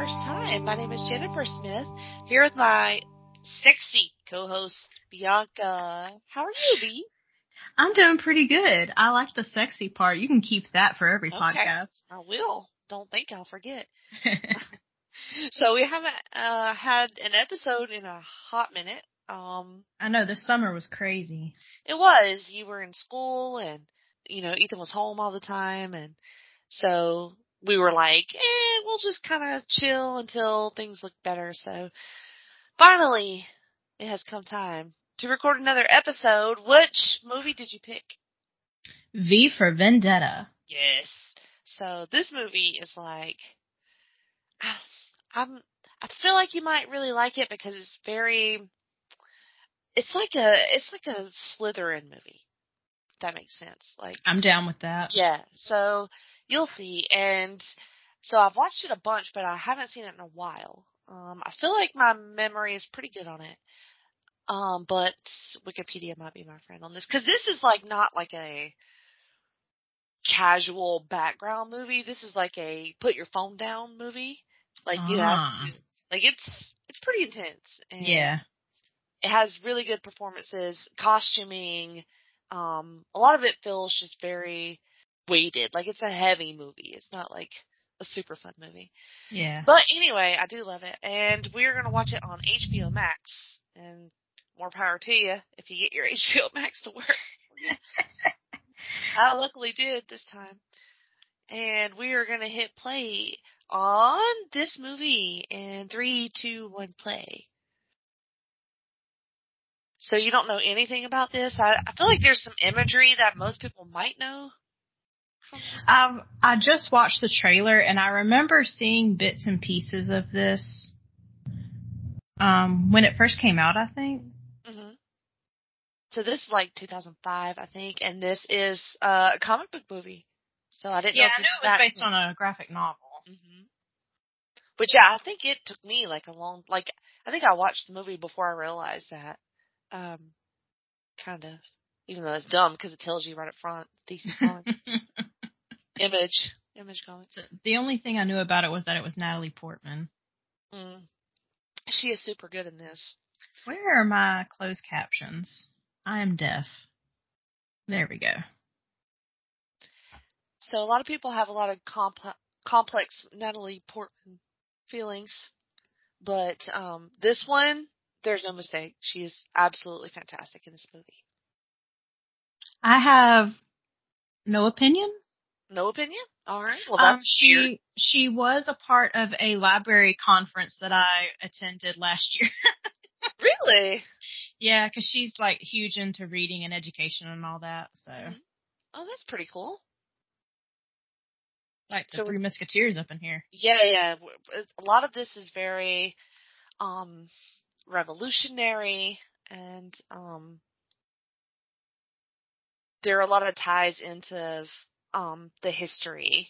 First time. My name is Jennifer Smith, here with my sexy co-host Bianca. How are you, B? I'm doing pretty good. I like the sexy part. You can keep that for every Okay. podcast. I will. Don't think I'll forget. So we haven't uh, had an episode in a hot minute. Um, I know this summer was crazy. it was you were in school, and you know Ethan was home all the time, and so we were like, eh, we'll just kind of chill until things look better. So finally, it has come time to record another episode. Which movie did you pick? V for Vendetta. Yes. So this movie is like, I'm, I feel like you might really like it because it's very, it's like a, it's like a Slytherin movie. If that makes sense. Like, I'm down with that. yeah. So you'll see. And so I've watched it a bunch, but I haven't seen it in a while. Um, I feel like my memory is pretty good on it. Um, but Wikipedia might be my friend on this because this is like not like a casual background movie. This is like a put your phone down movie. Like you have Ah. to, like it's it's pretty intense. And Yeah. it has really good performances, costuming. Um, a lot of it feels just very weighted. Like it's a heavy movie. It's not like a super fun movie. Yeah. But anyway, I do love it, and we're gonna watch it on HBO Max. And more power to you if you get your HBO Max to work. I luckily did this time. And we are gonna hit play on this movie in three, two, one, play. So you don't know anything about this? I, I feel like there's some imagery that most people might know. This. I just watched the trailer and I remember seeing bits and pieces of this um when it first came out, I think. hmm So this is like 2005, I think, and this is uh, a comic book movie. So I didn't Yeah, know I knew it was based on a graphic novel. hmm But yeah, I think it took me like a long, like I think I watched the movie before I realized that. Um, kind of, even though it's dumb because it tells you right up front. Comics, Image, Image Comics. the only thing I knew about it was that it was Natalie Portman. Mm. She is super good in this. Where are my closed captions? I am deaf. There we go. So a lot of people have a lot of complex, complex Natalie Portman feelings, but um, this one, there's no mistake. She is absolutely fantastic in this movie. I have no opinion. No opinion? All right. Well, that's um, she weird. she was a part of a library conference that I attended last year. Really? yeah, because she's like huge into reading and education and all that. So Mhm. Oh, that's pretty cool. like the So- Three Musketeers up in here. Yeah, yeah. A lot of this is very um revolutionary and um there are a lot of ties into um the history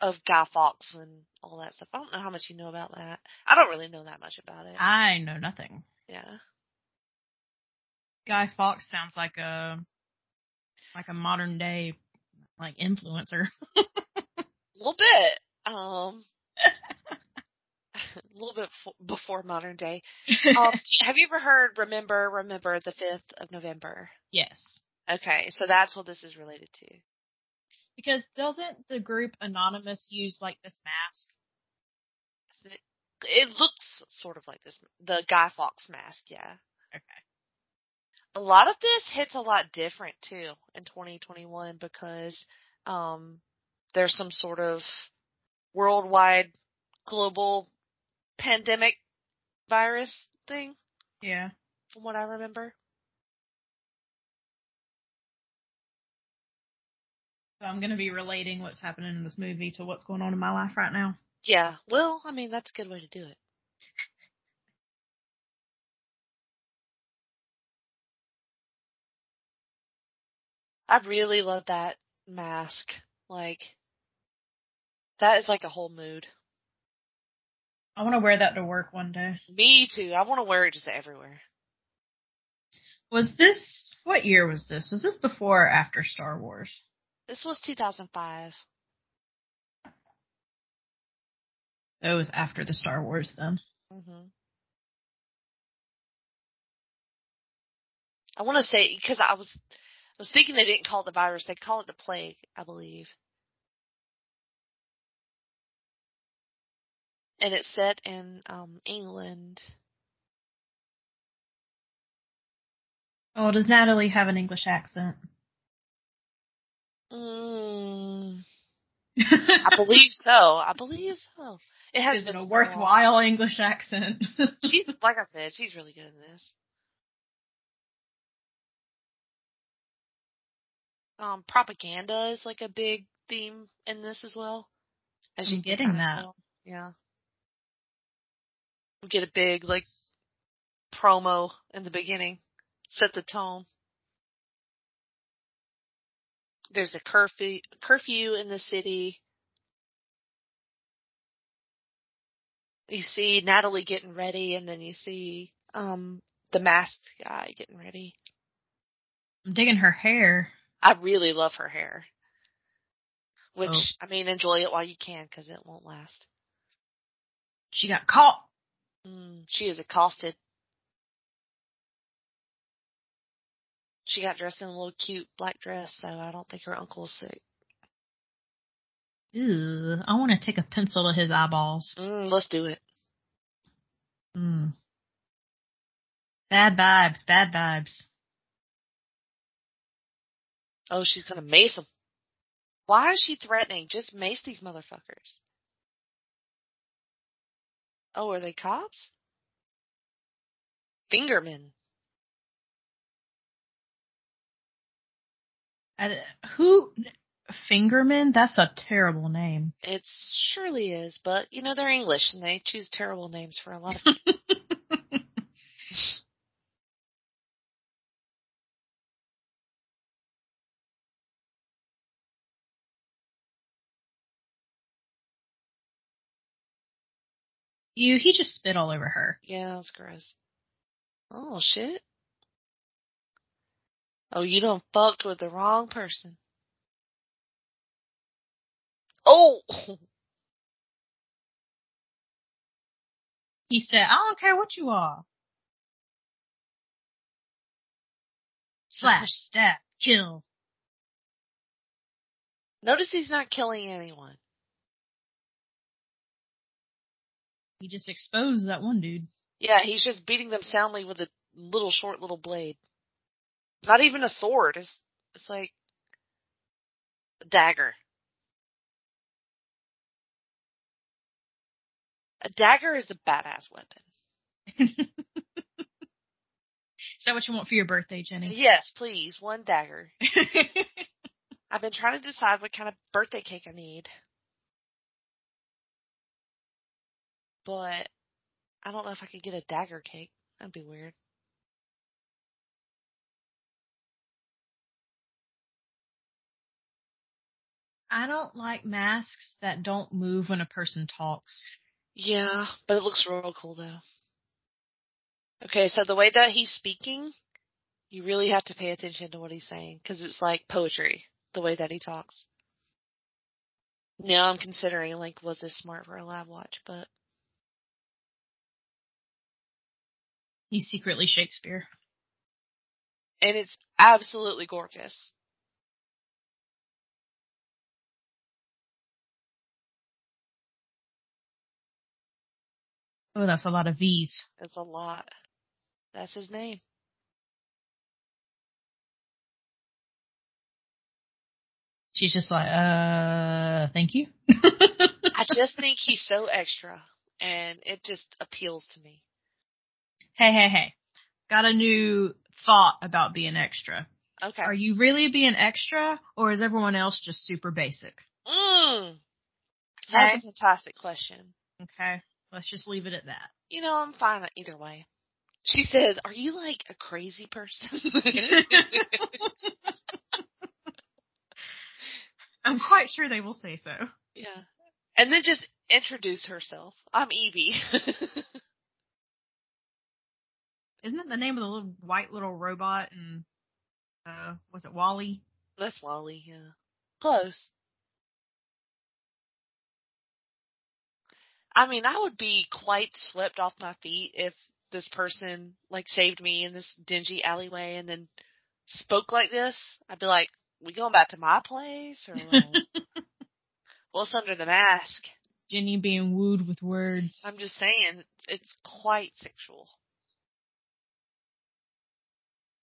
of Guy Fawkes and all that stuff. I don't know how much you know about that. I don't really know that much about it. I know nothing. Yeah. Guy Fawkes sounds like a like a modern day like influencer. A little bit. Um a little bit before modern day. Um, have you ever heard Remember Remember the 5th of November? yes. Okay, so that's what this is related to. Because doesn't the group Anonymous use like this mask? It looks sort of like this, the Guy Fawkes mask, yeah. Okay. A lot of this hits a lot different too in 2021 because um there's some sort of worldwide global pandemic virus thing Yeah. from what I remember. So I'm going to be relating what's happening in this movie to what's going on in my life right now. Yeah. Well, I mean, that's a good way to do it. I really love that mask. Like, that is like a whole mood. I want to wear that to work one day. Me too. I want to wear it just everywhere. Was this, what year was this? Was this before or after Star Wars? This was 2005. It was after the Star Wars then. hmm I want to say because I was I was thinking they didn't call it the virus; they call it the plague, I believe. And it's set in um England. Oh, does Natalie have an English accent? Mm, I believe so. I believe so. It has been a so long. worthwhile English accent? She's like I said, she's really good in this. Um, propaganda is like a big theme in this as well. As I'm you getting that. tell. Yeah. We get a big like promo in the beginning, set the tone. There's a curfew curfew in the city. You see Natalie getting ready, and then you see um the masked guy getting ready. I'm digging her hair. I really love her hair. Which, Oh. I mean, enjoy it while you can because it won't last. She got caught. Mm, she is accosted. She got dressed in a little cute black dress, so I don't think her uncle is sick. Ew, I want to take a pencil to his eyeballs. Mm, let's do it. Mm. Bad vibes, bad vibes. Oh, she's gonna mace him. Why is she threatening? Just mace these motherfuckers. Oh, are they cops? Fingerman. I, uh, who? Fingerman? That's a terrible name. It surely is, but you know they're English and they choose terrible names for a lot of people. you, he just spit all over her. yeah, that's gross. Oh shit. Oh, you done fucked with the wrong person. Oh! He said, I don't care what you are. Slash, stab, kill. Notice he's not killing anyone. He just exposed that one dude. Yeah, he's just beating them soundly with a little short little blade. Not even a sword. It's it's like a dagger. A dagger is a badass weapon. Is that what you want for your birthday, Jenny? Yes, please, one dagger. I've been trying to decide what kind of birthday cake I need. But I don't know if I could get a dagger cake. That'd be weird. I don't like masks that don't move when a person talks. Yeah, but it looks real cool though. Okay, so the way that he's speaking, you really have to pay attention to what he's saying because it's like poetry, the way that he talks. Now I'm considering like, was this smart for a lab watch? But He's secretly Shakespeare. and it's absolutely gorgeous. Oh, that's a lot of V's. It's a lot. That's his name. She's just like, uh, thank you. I just think he's so extra, and it just appeals to me. hey, hey, hey. Got a new thought about being extra. Okay. Are you really being extra, or is everyone else just super basic? Mm. That's Okay. a fantastic question. Okay, let's just leave it at that. You know, I'm fine either way. She said, "Are you like a crazy person?" I'm quite sure they will say so. Yeah. And then just introduce herself. I'm Evie. Isn't that the name of the little white little robot and uh was it WALL-E? That's WALL-E, yeah. Close. I mean, I would be quite slipped off my feet if this person like saved me in this dingy alleyway and then spoke like this. I'd be like, "We going back to my place or like, what's under the mask?" Jenny being wooed with words. I'm just saying, it's quite sexual.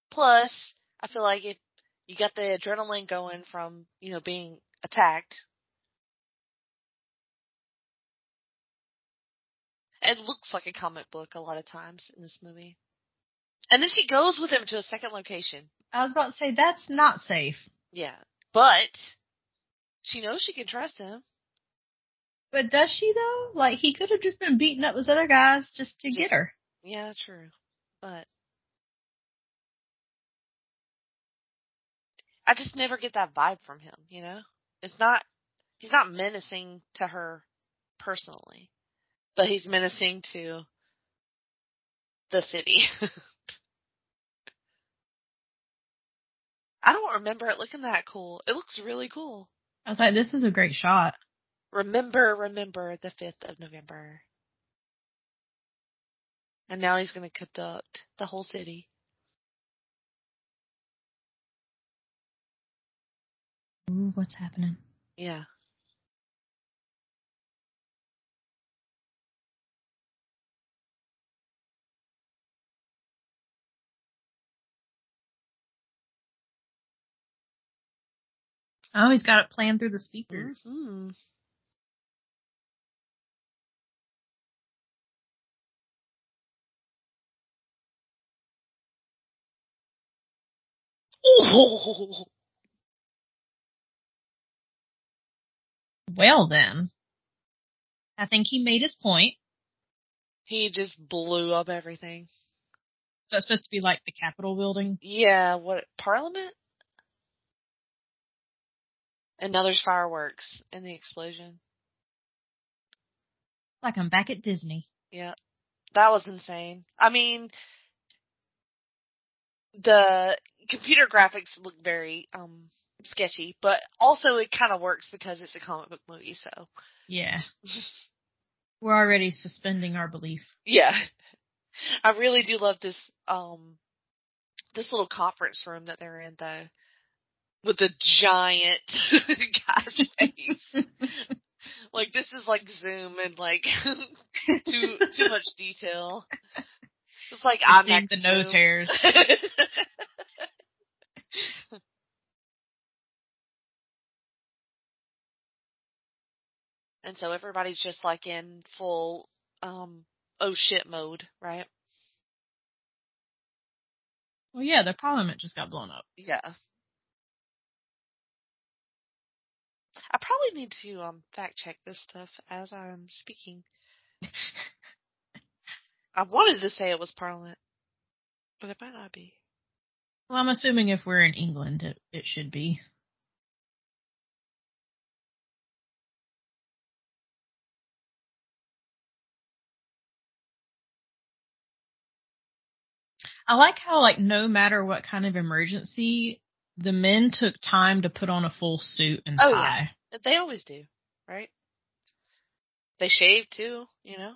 Plus, I feel like if you got the adrenaline going from, you know, being attacked, it looks like a comic book a lot of times in this movie. And then she goes with him to a second location. I was about to say that's not safe. Yeah. But she knows she can trust him. But does she though? Like he could have just been beating up those other guys just to Just- get her. Yeah, true. But I just never get that vibe from him, you know? It's not he's not menacing to her personally. But he's menacing to the city. I don't remember it looking that cool. It looks really cool. I was like, this is a great shot. Remember, remember the 5th of November. And now he's going to conduct the whole city. Ooh, what's happening? Yeah. Oh, he's got it playing through the speakers. Mhm. Oh, Well then. I think he made his point. he just blew up everything. So it's supposed to be like the Capitol building. Yeah, what Parliament? And now there's fireworks in the explosion. Like I'm back at Disney. Yeah. That was insane. I mean, the computer graphics look very, um, sketchy, but also it kind of works because it's a comic book movie, so. Yeah. We're already suspending our belief. yeah. I really do love this, um, this little conference room that they're in though. With a giant guy's face. like this is like Zoom and like too, too much detail. It's like seeing the nose hairs. and so everybody's just like in full um oh shit mode, right? Well, yeah, the parliament just got blown up. Yeah. I probably need to um fact check this stuff as I'm speaking. I wanted to say it was Parliament, but it might not be. Well, I'm assuming if we're in England, it, it should be. I like how, like, no matter what kind of emergency, the men took time to put on a full suit and Oh, tie. They always do, right? They shave too, you know?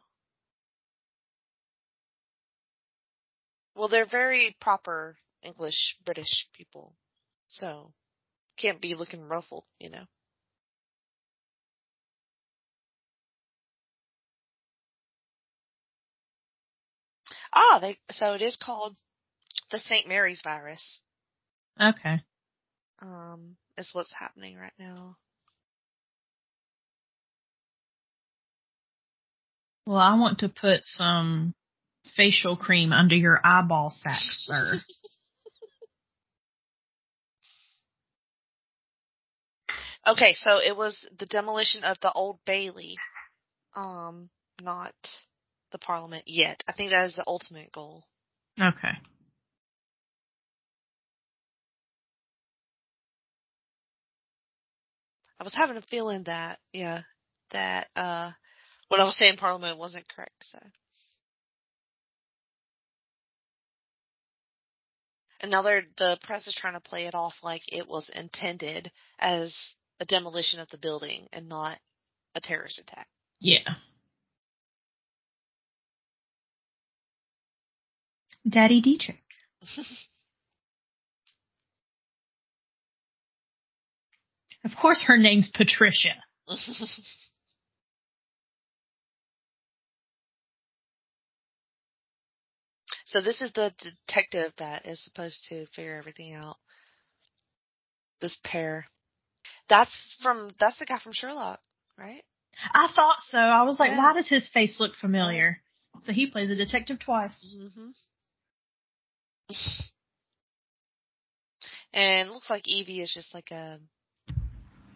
Well, they're very proper English British people. So, can't be looking ruffled, you know? Ah, they, so it is called the St. Mary's virus, Okay. um, is what's happening right now. Well, I want to put some facial cream under your eyeball sac, sir. Okay, so it was the demolition of the Old Bailey, um, not the Parliament yet. I think that is the ultimate goal. Okay. I was having a feeling that, yeah, that, uh, what I was saying Parliament wasn't correct, so. And now they're, the press is trying to play it off like it was intended as a demolition of the building and not a terrorist attack. Yeah. Daddy Dietrich. Of course her name's Patricia. so this is the detective that is supposed to figure everything out. This pair. That's from, that's the guy from Sherlock, right? I thought so. I was like, Yeah. why does his face look familiar? So he plays a detective twice. hmm And it looks like Evie is just like a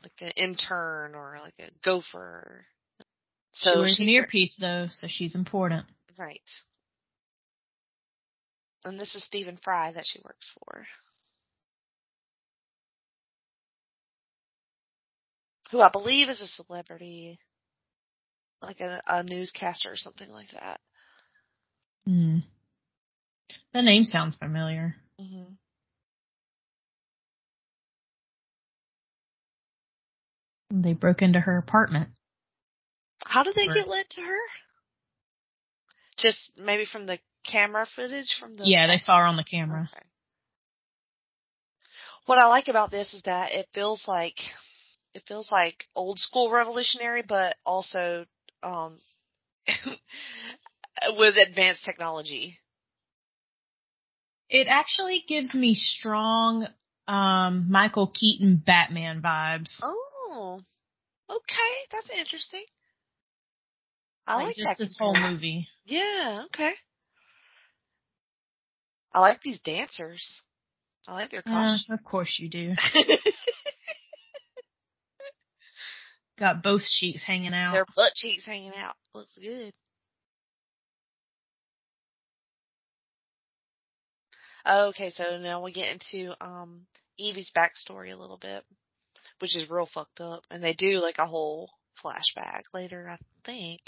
like an intern or like a gopher. She So wears she's an earpiece though, so she's important. right. And this is Stephen Fry that she works for. Who I believe is a celebrity. Like a, a newscaster or something like that. Hmm. The name sounds familiar. hmm They broke into her apartment. How did they Right. get led to her? Just maybe from the camera footage from the Yeah, they saw her on the camera. Okay. What I like about this is that it feels like it feels like old school revolutionary, but also um, with advanced technology. It actually gives me strong um Michael Keaton Batman vibes. Oh, okay, that's interesting. I like, just that this whole movie. Yeah, okay. I like these dancers. I like their Uh, costumes. of course you do. Got both cheeks hanging out. their butt cheeks hanging out. Looks good. Okay, so now we get into um Evie's backstory a little bit, which is real fucked up, and they do like a whole flashback later, I think.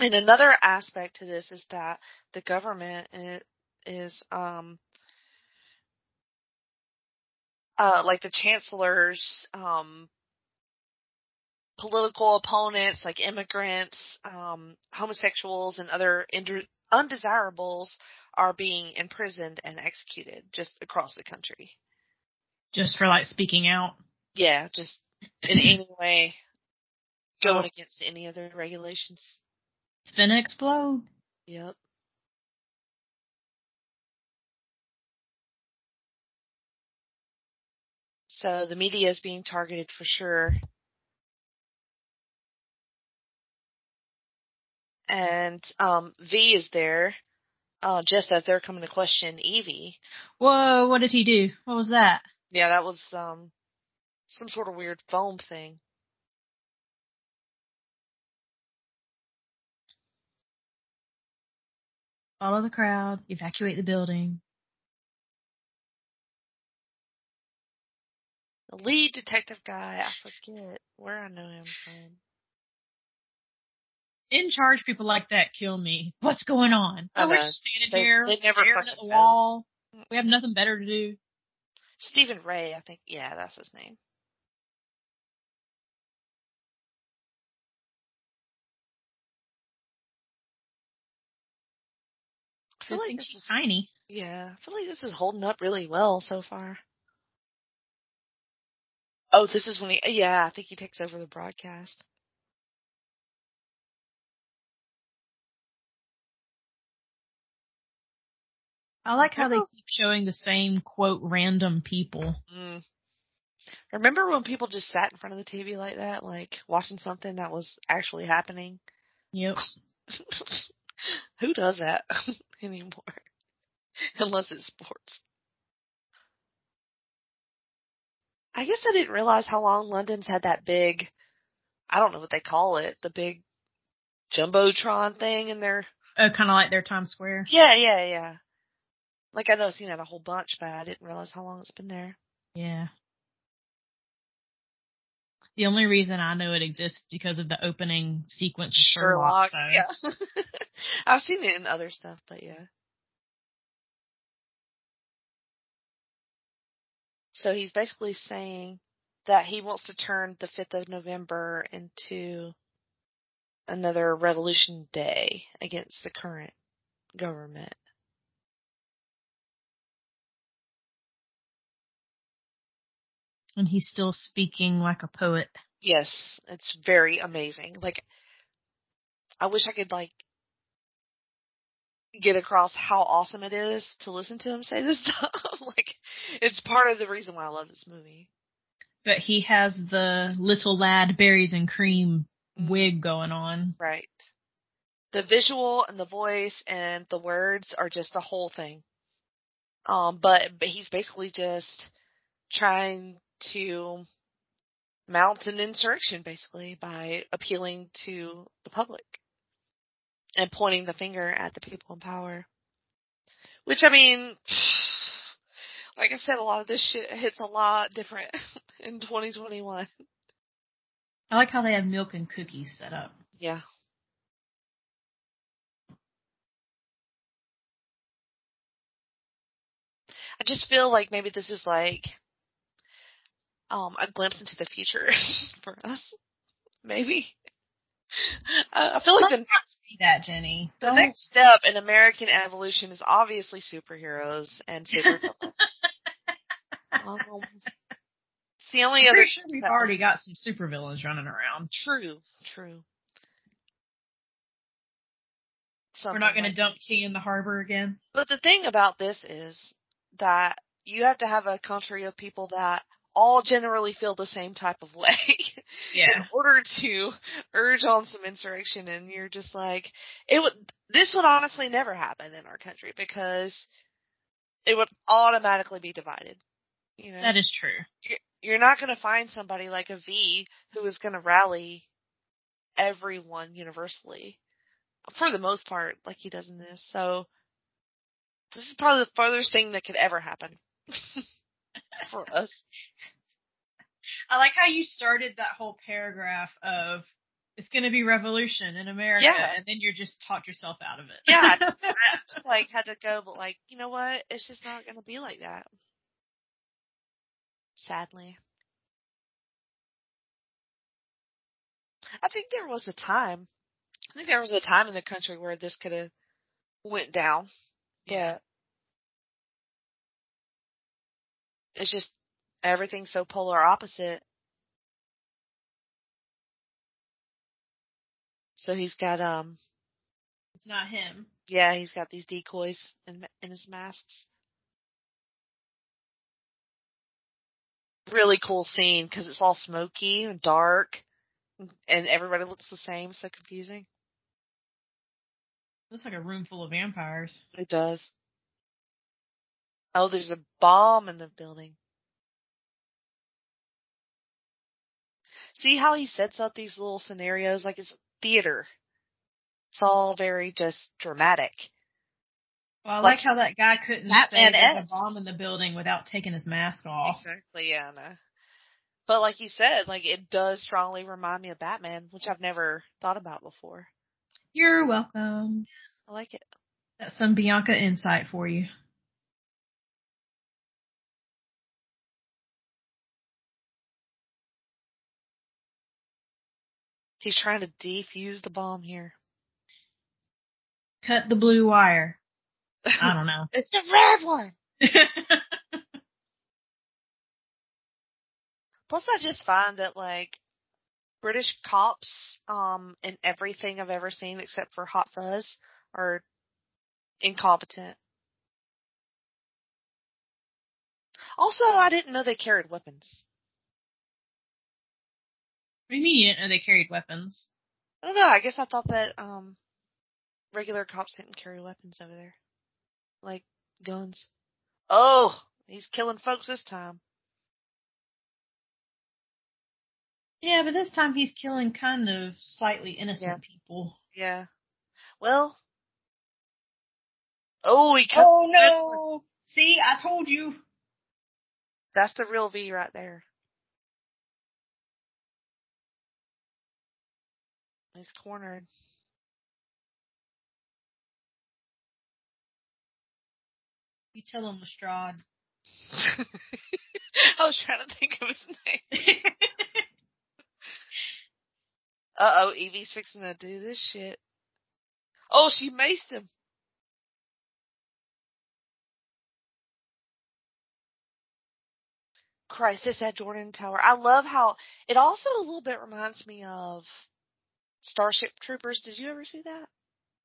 And another aspect to this is that the government is um uh like the chancellor's um political opponents like immigrants, um homosexuals and other ind- undesirables are being imprisoned and executed just across the country. just for like speaking out. Yeah, just in any way going Oh. against any other regulations. It's finna explode. Yep. So the media is being targeted for sure. And um, V is there, uh, just as they're coming to question Evie. Whoa, what did he do? What was that? Yeah, that was um, some sort of weird foam thing. Follow the crowd, evacuate the building. The lead detective guy, I forget where I know him from. In charge people like that kill me. What's going on? I Oh, we're just standing They- here, they never staring at fucking the know. wall. We have nothing better to do. Stephen Rea, I think. Yeah, that's his name. Feel like this is tiny. yeah. I feel like this is holding up really well so far. Oh, this is when he. Yeah, I think he takes over the broadcast. I like how they keep showing the same quote random people. Mm. Remember when people just sat in front of the TV like that, like watching something that was actually happening? Yep. Who does that anymore? Unless it's sports. I guess I didn't realize how long London's had that big, I don't know what they call it, the big Jumbotron thing in their, Oh, kind of like their Times Square. yeah, yeah, yeah. Like I know I've seen that a whole bunch, but I didn't realize how long it's been there. Yeah. The only reason I know it exists is because of the opening sequence of Sherlock. Sherlock, so. yeah. I've seen it in other stuff, but yeah. So he's basically saying that he wants to turn the 5th of November into another revolution day against the current government. And he's still speaking like a poet. Yes, it's very amazing. Like, I wish I could like get across how awesome it is to listen to him say this stuff. like, it's part of the reason why I love this movie. But he has the little lad berries and cream wig going on. Right. The visual and the voice and the words are just the whole thing. Um, but, but he's basically just trying to mount an insurrection basically by appealing to the public and pointing the finger at the people in power. Which I mean, like I said, a lot of this shit hits a lot different in 2021. I like how they have milk and cookies set up. Yeah. I just feel like maybe this is like um a glimpse into the future for us. Maybe. I I feel like Let's the see that, Jenny. the Don't- next step in American evolution is obviously superheroes and supervillains. um, it's the only I'm other sure we've already got some supervillains running around. true, true. We're not going like to dump tea in the harbor again. But the thing about this is that you have to have a country of people that all generally feel the same type of way Yeah. in order to urge on some insurrection and you're just like it would this would honestly never happen in our country because it would automatically be divided. You know. That is true. you're- not going to find somebody like a V who is going to rally everyone universally for the most part like he does in this. So this is probably the farthest thing that could ever happen for us. I like how you started that whole paragraph of it's going to be revolution in America, Yeah. and then you're just talked yourself out of it. Yeah, I just, I just like had to go, but like, you know what? It's just not going to be like that. Sadly. I think there was a time, I think there was a time in the country where this could have went down. Yeah. It's just everything's so polar opposite. So he's got um it's not him. yeah, he's got these decoys in in his masks. Really cool scene because it's all smoky and dark, and everybody looks the same. So confusing. Looks like a room full of vampires. It does. Oh, there's a bomb in the building. See how he sets up these little scenarios like it's theater. It's all very just dramatic. Well, I Like like, how that guy couldn't say Batman there's a bomb in the building without taking his mask off. Exactly, yeah, I. But like you said, like it does strongly remind me of Batman, which I've never thought about before. You're welcome. I like it. That's some Bianca insight for you. He's trying to defuse the bomb here. Cut the blue wire. I don't know. it's the red one. Plus, I just find that like British cops, um, in everything I've ever seen except for Hot Fuzz, are incompetent. Also, I didn't know they carried weapons. What do you mean you didn't know they carried weapons? I don't know. I guess I thought that um regular cops didn't carry weapons over there, like guns. Oh, he's killing folks this time. Yeah, but this time he's killing kind of slightly innocent Yeah. people. Yeah. Well, Oh, he cut. Oh no! See, I told you. That's the real V right there. He's cornered. You tell him Lestrade. I was trying to think of his name. Uh oh, Evie's fixing to do this shit. Oh, she maced him. Crisis at Jordan Tower. I love how it also a little bit reminds me of Starship Troopers. Did you ever see that?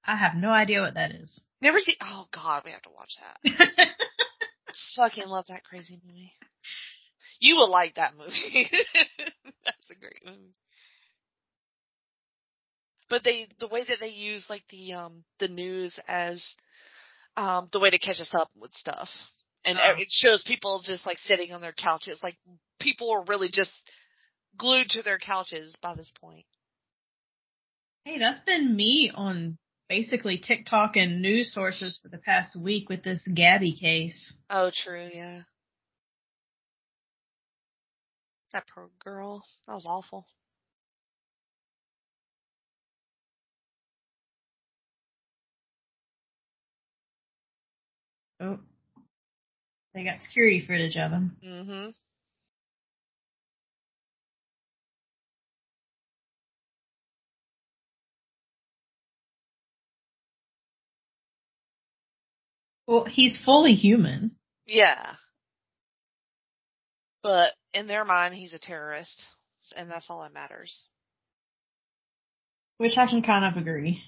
I have no idea what that is. Never see. Oh God, we have to watch that. Fucking love that crazy movie. You will like that movie. That's a great movie. But they, the way that they use like the um the news as um the way to catch us up with stuff, and Oh. it shows people just like sitting on their couches, like people are really just glued to their couches by this point. Hey, that's been me on basically TikTok and news sources for the past week with this Gabby case. Oh, true, yeah. That poor girl. That was awful. Oh. They got security footage of him. hmm Well, he's fully human. Yeah. But in their mind, he's a terrorist, and that's all that matters. Which I can kind of agree.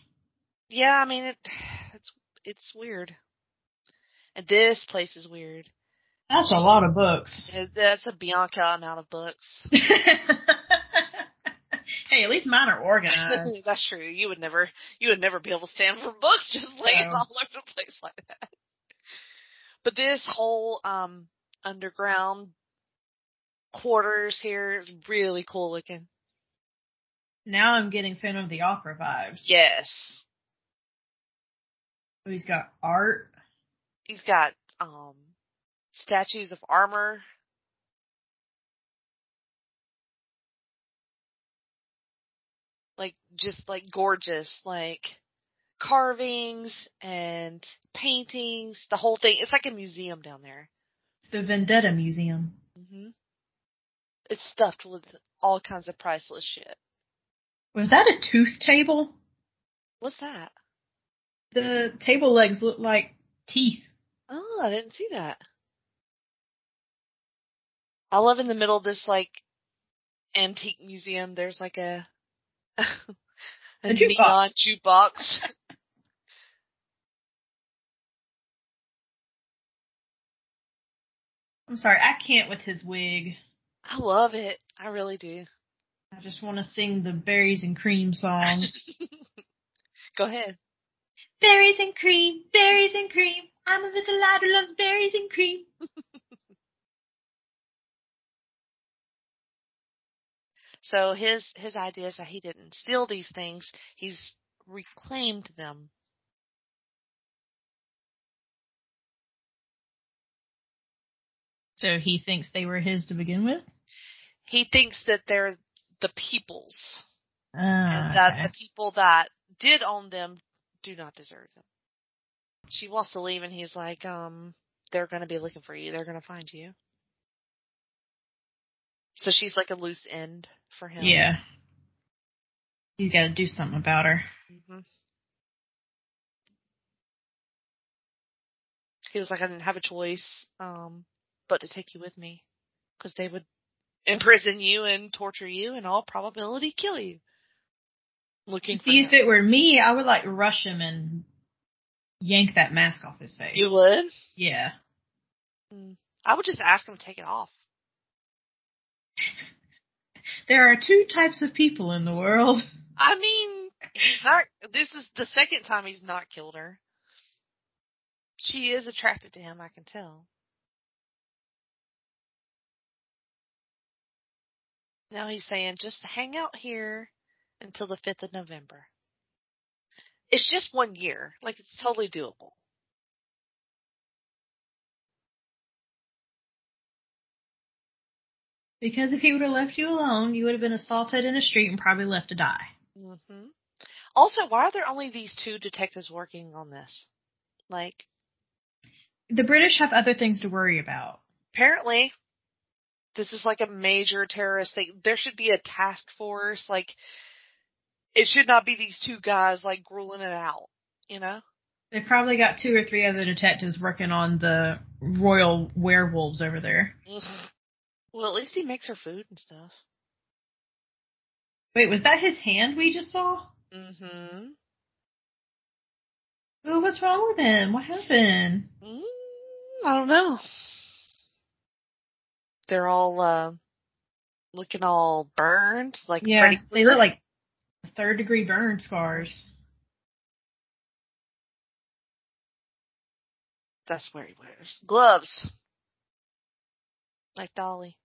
Yeah, I mean it. It's it's weird, and this place is weird. That's a lot of books. That's a Bianca amount of books. hey, at least mine are organized. That's true. You would never, you would never be able to stand for books just laying No. all over the place like that. But this whole um underground quarters here is really cool looking. now I'm getting Phantom of the Opera vibes. Yes, Oh, he's got art. he's got um statues of armor. Like just like gorgeous, like carvings and paintings, the whole thing. It's like a museum down there. It's the Vendetta Museum. hmm It's stuffed with all kinds of priceless shit. Was that a tooth table? What's that? The table legs look like teeth. Oh, I didn't see that. I love in the middle of this like antique museum. There's like a a, A jukebox. neon jukebox. I'm sorry, I can't with his wig. I love it. I really do. I just want to sing the berries and cream song. Go ahead. berries and cream, berries and cream. I'm a little lad who loves berries and cream. So his his idea is that he didn't steal these things. He's reclaimed them. So he thinks they were his to begin with? He thinks that they're the people's. Ah, and that okay. the people that did own them do not deserve them. She wants to leave and he's like, um, they're gonna be looking for you. They're gonna find you. So she's like a loose end for him. Yeah. He's got to do something about her. hmm He was like, I didn't have a choice, um, but to take you with me. Cause they would imprison you and torture you and all probability kill you. Looking See, him. if it were me, I would like rush him and yank that mask off his face. You would? yeah. Hmm. I would just ask him to take it off. There are two types of people in the world. I mean, not. This is the second time he's not killed her. She is attracted to him. I can tell. Now he's saying just hang out here until the 5th of November. It's just one year. Like it's totally doable. Because if he would have left you alone, you would have been assaulted in the street and probably left to die. Mm-hmm. Also, why are there only these two detectives working on this? Like, the British have other things to worry about. Apparently, this is like a major terrorist thing. There should be a task force. Like, it should not be these two guys like grueling it out. You know? They probably got two or three other detectives working on the royal werewolves over there. Well, at least he makes her food and stuff. Wait, was that his hand we just saw? Mm-hmm. Oh, what's wrong with him? What happened? Mm, I don't know. They're all uh, looking all burned, like Yeah, they look like third degree burn scars. That's where he wears gloves, like Dolly.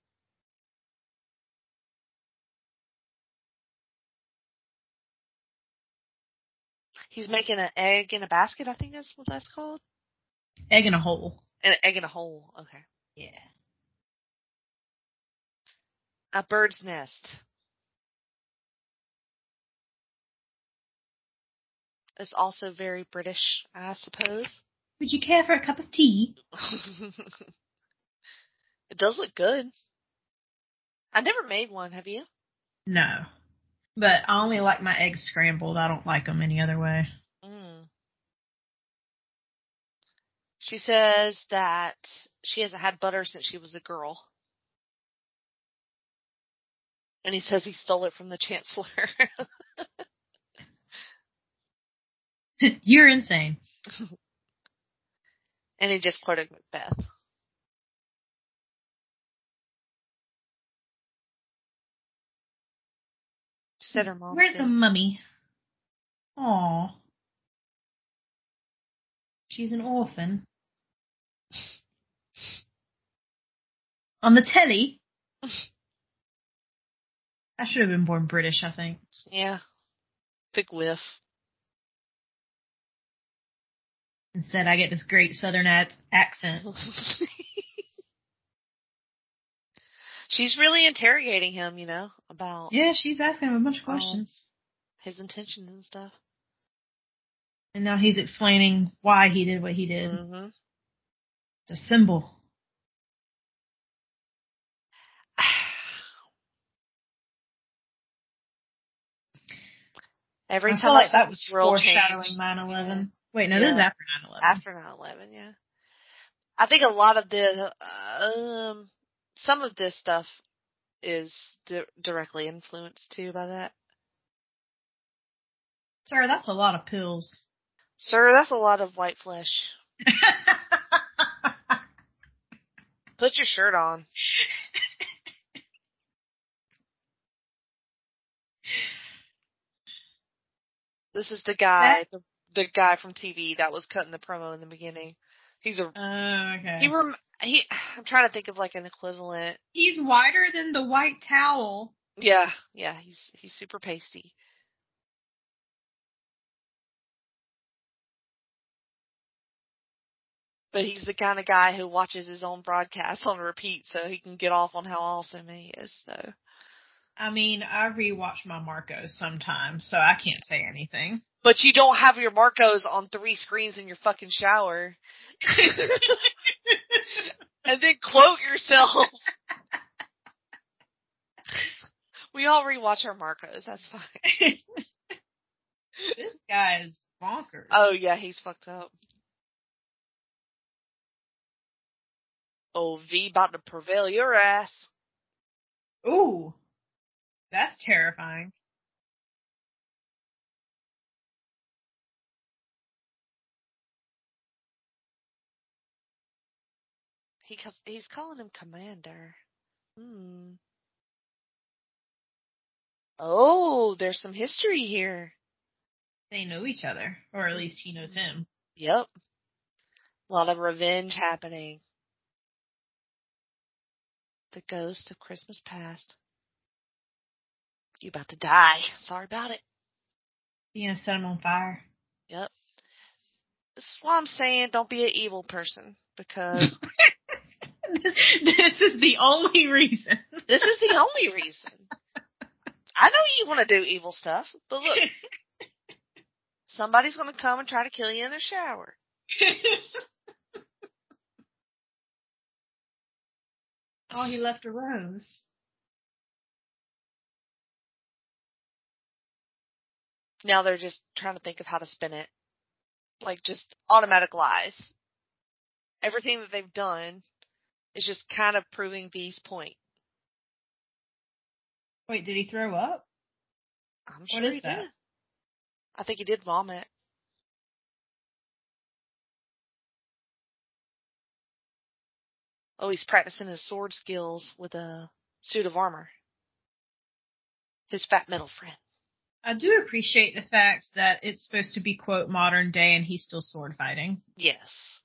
He's making an egg in a basket. I think that's what that's called. Egg in a hole. An egg in a hole. Okay. Yeah. A bird's nest. Is also very British, I suppose. Would you care for a cup of tea? it does look good. I never made one. Have you? No. But I only like my eggs scrambled. I don't like them any other way. Mm. She says that she hasn't had butter since she was a girl. And he says he stole it from the chancellor. You're insane. and he just quoted Macbeth. Said her mom. Where's the mummy? Aw. She's an orphan. On the telly? I should have been born British, I think. Yeah. Big whiff. Instead, I get this great southern ac- accent. She's really interrogating him, you know, about Yeah, she's asking him a bunch of questions. his intentions and stuff. And now he's explaining why he did what he did. hmm It's a symbol. Every I time feel I like see that was foreshadowing change, 9/11. Wait, no, this is after 9/11. after 9/11, yeah. I think a lot of the um some of this stuff is di- directly influenced too by that. Sir, that's a lot of pills. Sir, that's a lot of white flesh. Put your shirt on. This is the guy, the, the guy from TV that was cutting the promo in the beginning. He's a Oh, okay. he rem, he. I'm trying to think of like an equivalent. He's whiter than the white towel. Yeah, yeah. He's he's super pasty. But he's the kind of guy who watches his own broadcasts on repeat so he can get off on how awesome he is. So I mean, I rewatch my Marcos sometimes, so I can't say anything. But you don't have your Marcos on three screens in your fucking shower. and then quote yourself. we all rewatch our Marcos, that's fine. this guy is bonkers. Oh yeah, he's fucked up. Oh, V about to prevail your ass. Ooh, that's terrifying. He he's calling him commander. Hmm. Oh, there's some history here. They know each other, or at least he knows him. Yep. A lot of revenge happening. The ghost of Christmas past. You about to die. Sorry about it. You gonna set him on fire? Yep. This is why I'm saying don't be an evil person because this is the only reason. This is the only reason. I know you want to do evil stuff, but look, somebody's going to come and try to kill you in a shower. oh, he left a rose. Now they're just trying to think of how to spin it. Like just automatic lies. Everything that they've done is just kind of proving V's point. Wait, did he throw up? I'm sure What is he that? did. I think he did vomit. Oh, he's practicing his sword skills with a suit of armor. His fat metal friend. I do appreciate the fact that it's supposed to be quote modern day and he's still sword fighting. Yes.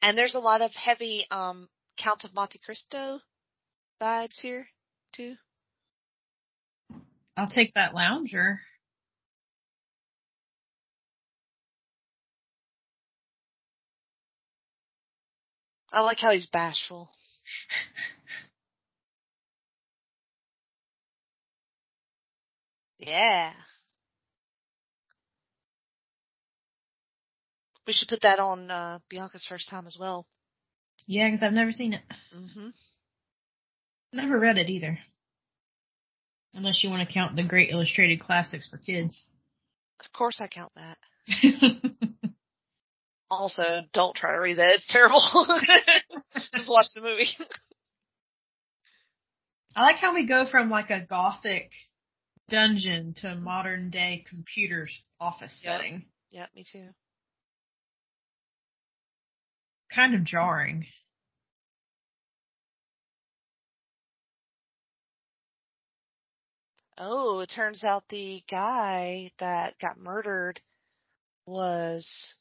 And there's a lot of heavy um Count of Monte Cristo vibes here too. I'll take that lounger. I like how he's bashful. Yeah. We should put that on uh, Bianca's first time as well. Yeah, because I've never seen it. hmm Never read it either. Unless you want to count the great illustrated classics for kids. Of course I count that. Also, don't try to read that. It's terrible. Just watch the movie. I like how we go from like a gothic dungeon to a modern day computers office Yep. setting. yeah, me too. Kind of jarring. Oh, it turns out the guy that got murdered was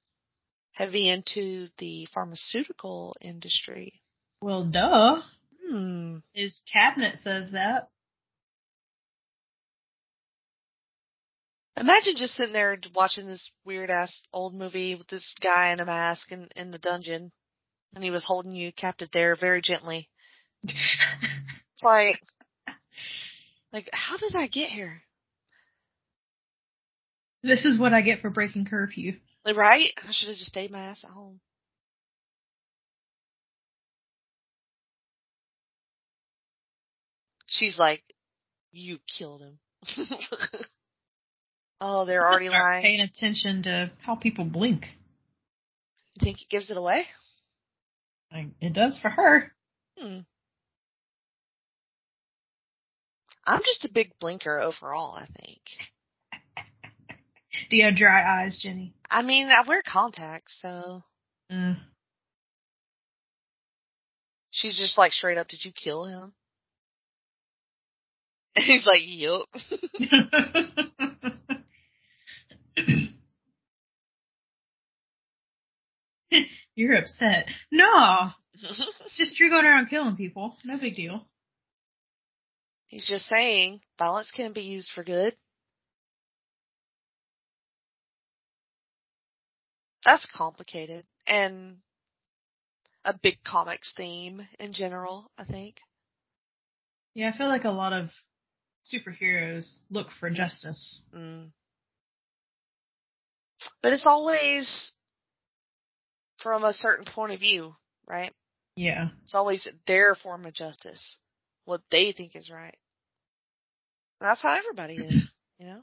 heavy into the pharmaceutical industry. Well, duh. Hmm. His cabinet says that. Imagine just sitting there watching this weird ass old movie with this guy in a mask in, in the dungeon, and he was holding you captive there very gently. It's like, like, how did I get here? this is what I get for breaking curfew. Right? I should have just stayed my ass at home. She's like, you killed him. oh, they're already lying. Paying attention to how people blink. You think it gives it away? It does for her. Hmm. I'm just a big blinker overall, I think. Do you have dry eyes, Jenny? I mean, I wear contacts, so Mm. she's just like straight up, did you kill him? And he's like, yup. You're upset. No, it's just Drew going around killing people. No big deal. he's just saying, violence can be used for good. That's complicated and a big comics theme in general, I think. Yeah, I feel like a lot of superheroes look for justice. Mm. But it's always from a certain point of view, right? Yeah. It's always their form of justice, what they think is right. And that's how everybody is, you know?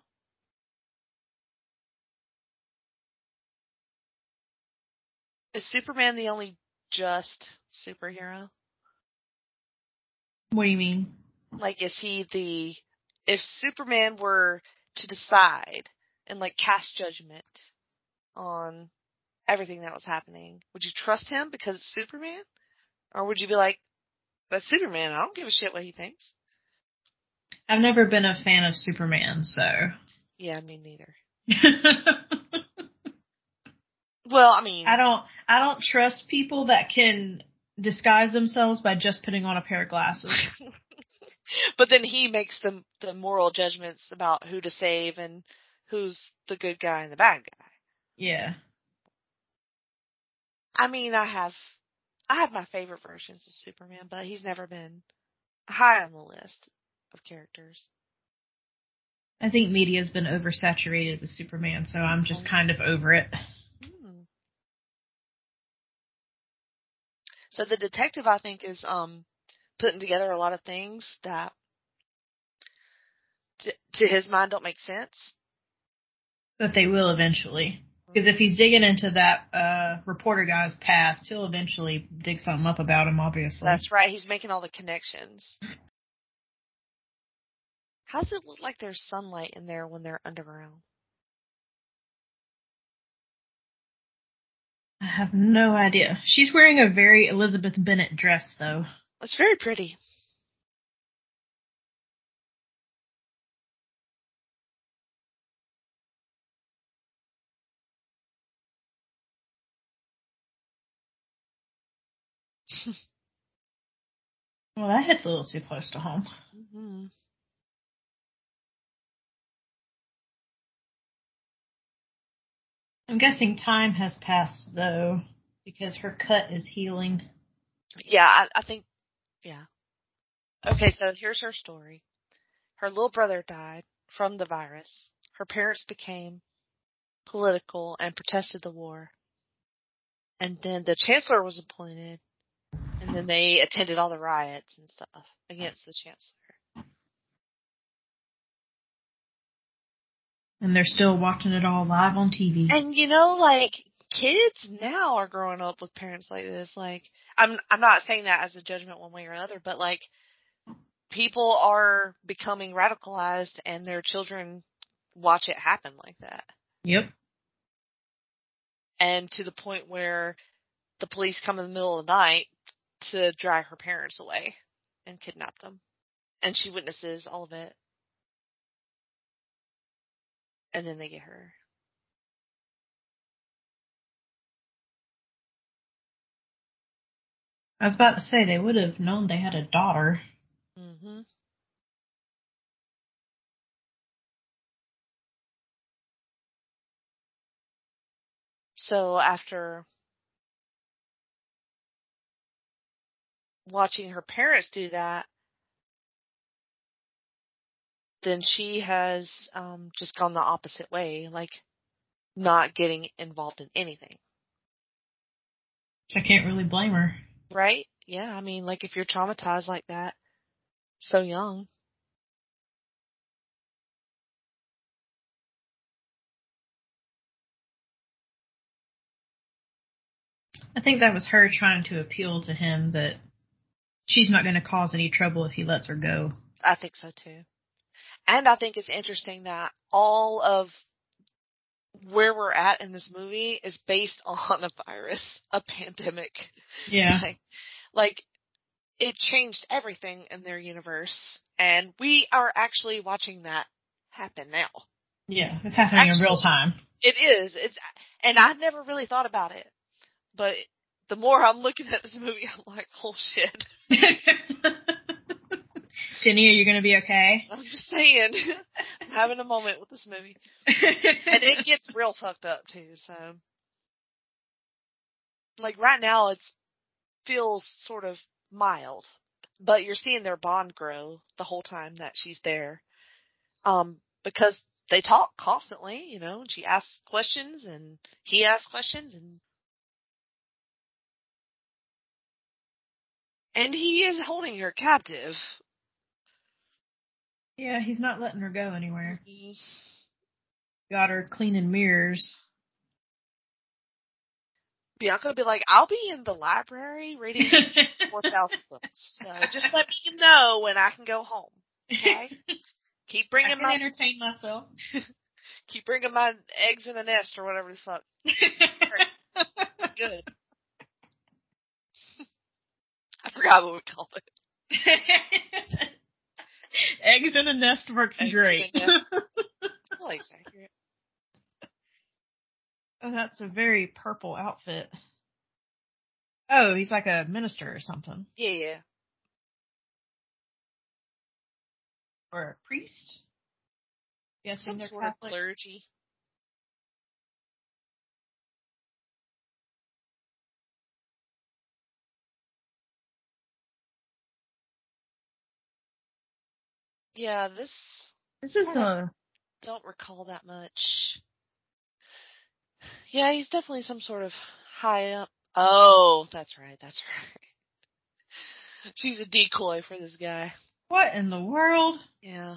Is Superman the only just superhero? What do you mean? Like, is he the, if Superman were to decide and like cast judgment on everything that was happening, would you trust him because it's Superman? Or would you be like, that's Superman, I don't give a shit what he thinks? I've never been a fan of Superman, so. Yeah, me neither. Well, I mean, I don't I don't trust people that can disguise themselves by just putting on a pair of glasses. but then he makes the the moral judgments about who to save and who's the good guy and the bad guy. yeah. I mean, I have I have my favorite versions of Superman, but he's never been high on the list of characters. I think media's been oversaturated with Superman, so I'm just kind of over it. Hmm. So the detective, I think, is um putting together a lot of things that, t- to his mind, don't make sense. But they will eventually. Because if he's digging into that uh reporter guy's past, he'll eventually dig something up about him, obviously. That's right. He's making all the connections. How does it look like there's sunlight in there when they're underground? I have no idea. She's wearing a very Elizabeth Bennet dress, though. It's very pretty. Well, that hits a little too close to home. hmm I'm guessing time has passed, though, because her cut is healing. Yeah, I, I think, yeah. Okay, so here's her story. Her little brother died from the virus. Her parents became political and protested the war. And then the chancellor was appointed. And then mm-hmm. they attended all the riots and stuff against the chancellor. And they're still watching it all live on TV. And you know, like kids now are growing up with parents like this. Like I'm I'm not saying that as a judgment one way or another, but like people are becoming radicalized and their children watch it happen like that. Yep. And to the point where the police come in the middle of the night to drag her parents away and kidnap them. And she witnesses all of it. And then they get her. I was about to say they would have known they had a daughter. hmm So after watching her parents do that, then she has um, just gone the opposite way, like not getting involved in anything, I can't really blame her. right? Yeah, I mean, like if you're traumatized like that, so young. I think that was her trying to appeal to him that she's not going to cause any trouble if he lets her go. I think so too. And I think it's interesting that all of where we're at in this movie is based on a virus, a pandemic. Yeah. Like, like it changed everything in their universe and we are actually watching that happen now. Yeah, it's happening Actually- in real time. It is. It's and I never really thought about it. But the more I'm looking at this movie, I'm like, oh shit. Jenny, are you going to be okay? I'm just saying. I'm having a moment with this movie. And it gets real fucked up too, so like right now it's feels sort of mild. But you're seeing their bond grow the whole time that she's there. Um, because they talk constantly, you know, and she asks questions and he asks questions and and he is holding her captive. yeah, he's not letting her go anywhere. He- Got her cleaning mirrors. Bianca would be like, I'll be in the library reading 4,000 books. So just let me know when I can go home. Okay? Keep I bringing can my entertain myself. keep bringing my eggs in a nest or whatever the fuck. Good. I forgot what we called it. Eggs in a nest works Eggs great. nest. Accurate. oh, that's a very purple outfit. Oh, he's like a minister or something. Yeah, yeah. Or a priest. Yes, Some sort of clergy. Yeah, this This is a don't recall that much. Yeah, he's definitely some sort of high up. Oh, that's right, that's right. She's a decoy for this guy. what in the world? Yeah.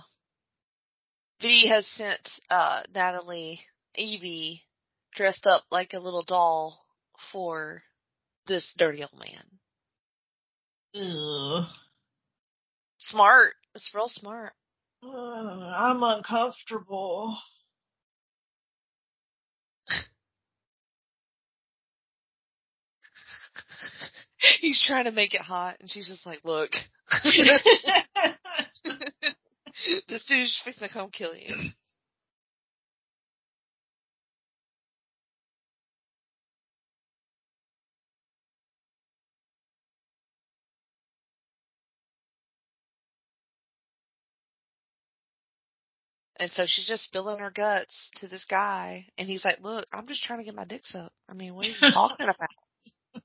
V has sent uh Natalie Evey dressed up like a little doll for this dirty old man. Ugh. Smart. It's real smart. I'm uncomfortable. He's trying to make it hot and she's just like, look, this dude's fixing to come kill you. And so she's just spilling her guts to this guy. And he's like, look, I'm just trying to get my dick sucked. I mean, what are you talking about?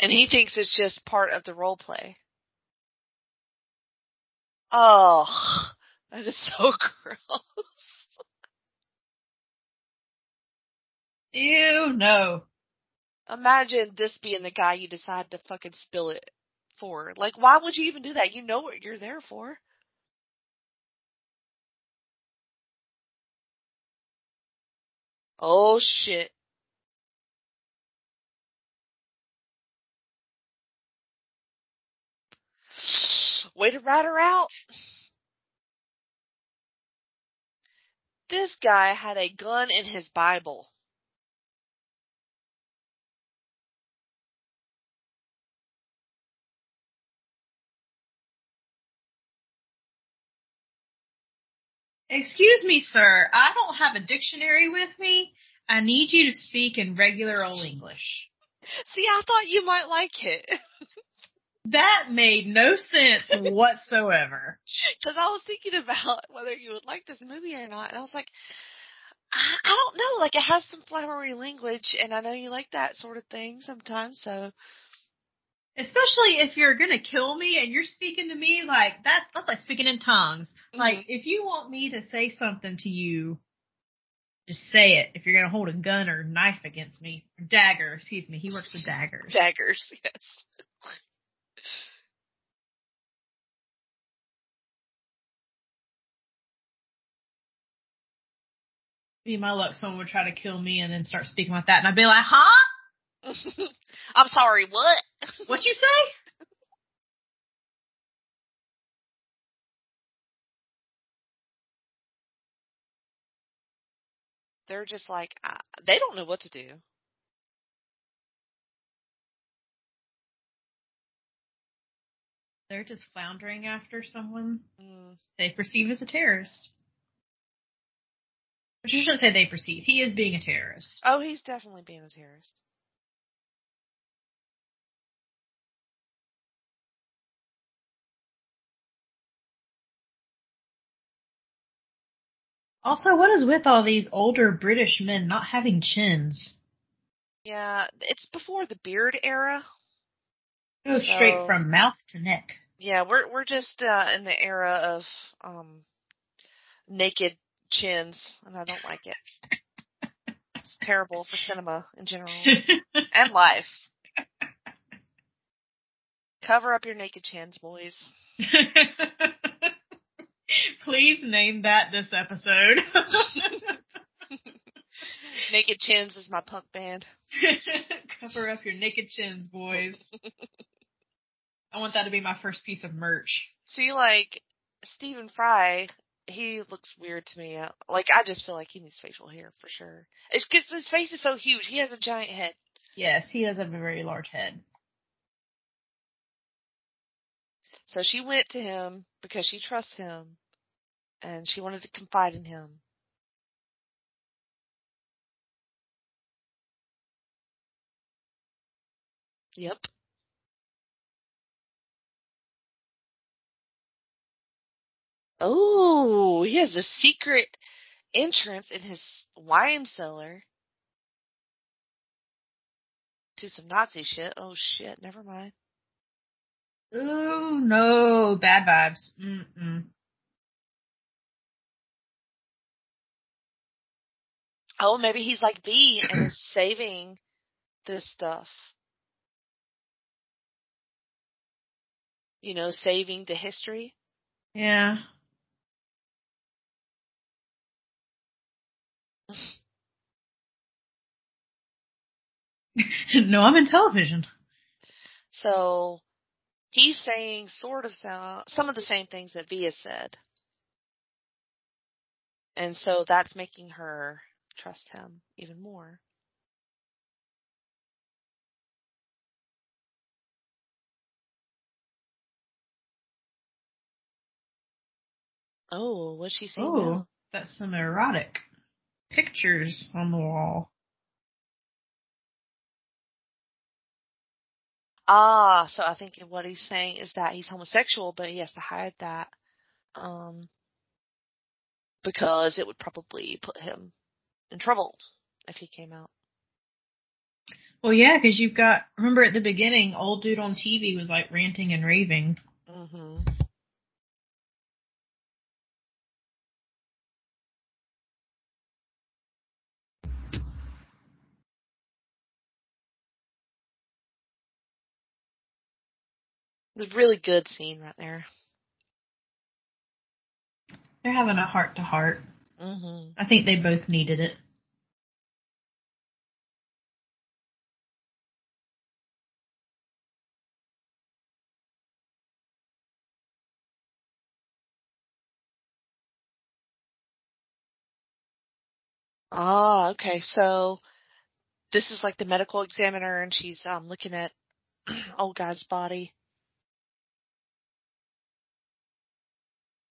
And he thinks it's just part of the role play. Oh, that is so gross. You know. Imagine this being the guy you decide to fucking spill it for. Like, why would you even do that? You know what you're there for. Oh shit. Way to rat her out. This guy had a gun in his Bible. Excuse me, sir. I don't have a dictionary with me. I need you to speak in regular old English. See, I thought you might like it. That made no sense whatsoever. Because I was thinking about whether you would like this movie or not. And I was like, I, I don't know. Like, it has some flowery language, and I know you like that sort of thing sometimes, so. Especially if you're gonna kill me and you're speaking to me like that's that's like speaking in tongues. Mm-hmm. Like if you want me to say something to you, just say it. If you're gonna hold a gun or knife against me, or dagger, excuse me, he works with daggers. Daggers, yes. Be my luck, someone would try to kill me and then start speaking like that, and I'd be like, "Huh? I'm sorry, what? What you say?" They're just like, uh, they don't know what to do. They're just floundering after someone Mm. they perceive as a terrorist. But you shouldn't say they perceive. He is being a terrorist. Oh, he's definitely being a terrorist. Also, what is with all these older British men not having chins? Yeah, it's before the beard era. Go straight from mouth to neck. Yeah, we're we're just uh, in the era of um naked chins, and I don't like it. It's terrible for cinema in general and life. Cover up your naked chins, boys. Please name that this episode. Naked Chins is my punk band. Cover up your naked chins, boys. I want that to be my first piece of merch. See, like Stephen Fry, he looks weird to me. Like I just feel like he needs facial hair for sure. It's because his face is so huge. He has a giant head. Yes, he have a very large head. So she went to him because she trusts him, and she wanted to confide in him. Yep. Oh, he has a secret entrance in his wine cellar to some Nazi shit. Oh shit, never mind. Oh no, bad vibes. Mm-mm. Oh, maybe he's like V and is saving this stuff. You know, saving the history. Yeah. no, I'm in television. So he's saying sort of some, some of the same things that Via said. And so that's making her trust him even more. Oh, what's she saying Oh, now? that's some erotic pictures on the wall. Ah, so I think what he's saying is that he's homosexual, but he has to hide that, um, because it would probably put him in trouble if he came out. Well, yeah, because you've got, remember at the beginning, old dude on TV was like ranting and raving. Mm-hmm. It's a really good scene right there. They're having a heart to heart. Hmm I think they both needed it. Ah, okay. So this is like the medical examiner, and she's um looking at old guy's body.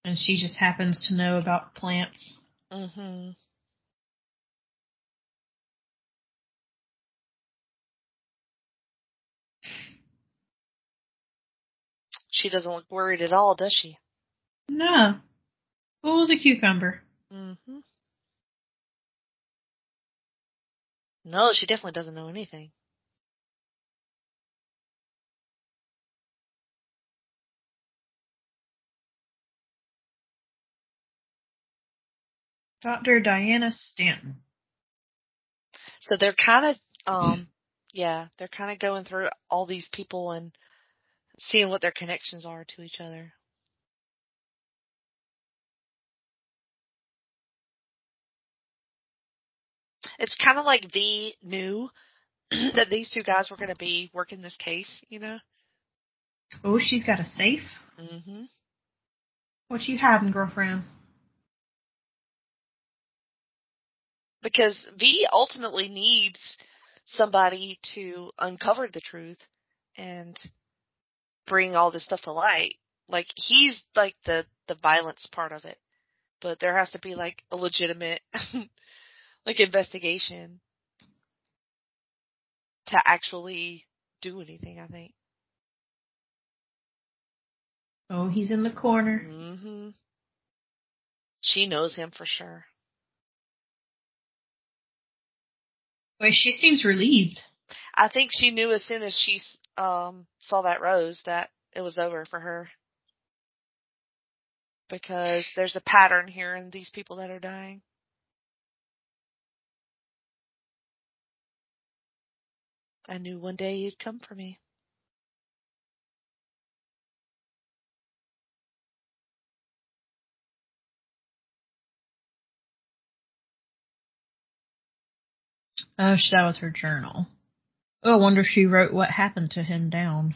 And she just happens to know about plants. Hmm She doesn't look worried at all, does she? No. What was a cucumber? hmm No, she definitely doesn't know anything. Dr. Diana Stanton. So they're kind of, um, yeah, they're kind of going through all these people and seeing what their connections are to each other. It's kind of like V knew that these two guys were going to be working this case, you know? Oh, she's got a safe? hmm What you having, girlfriend? Because V ultimately needs somebody to uncover the truth and bring all this stuff to light. Like he's like the the violence part of it, but there has to be like a legitimate like investigation to actually do anything. I think. Oh, he's in the corner. hmm She knows him for sure. Wait, she seems relieved. I think she knew as soon as she um saw that rose that it was over for her. Because there's a pattern here in these people that are dying. I knew one day you'd come for me. Oh, that was her journal. Oh, I wonder if she wrote what happened to him down.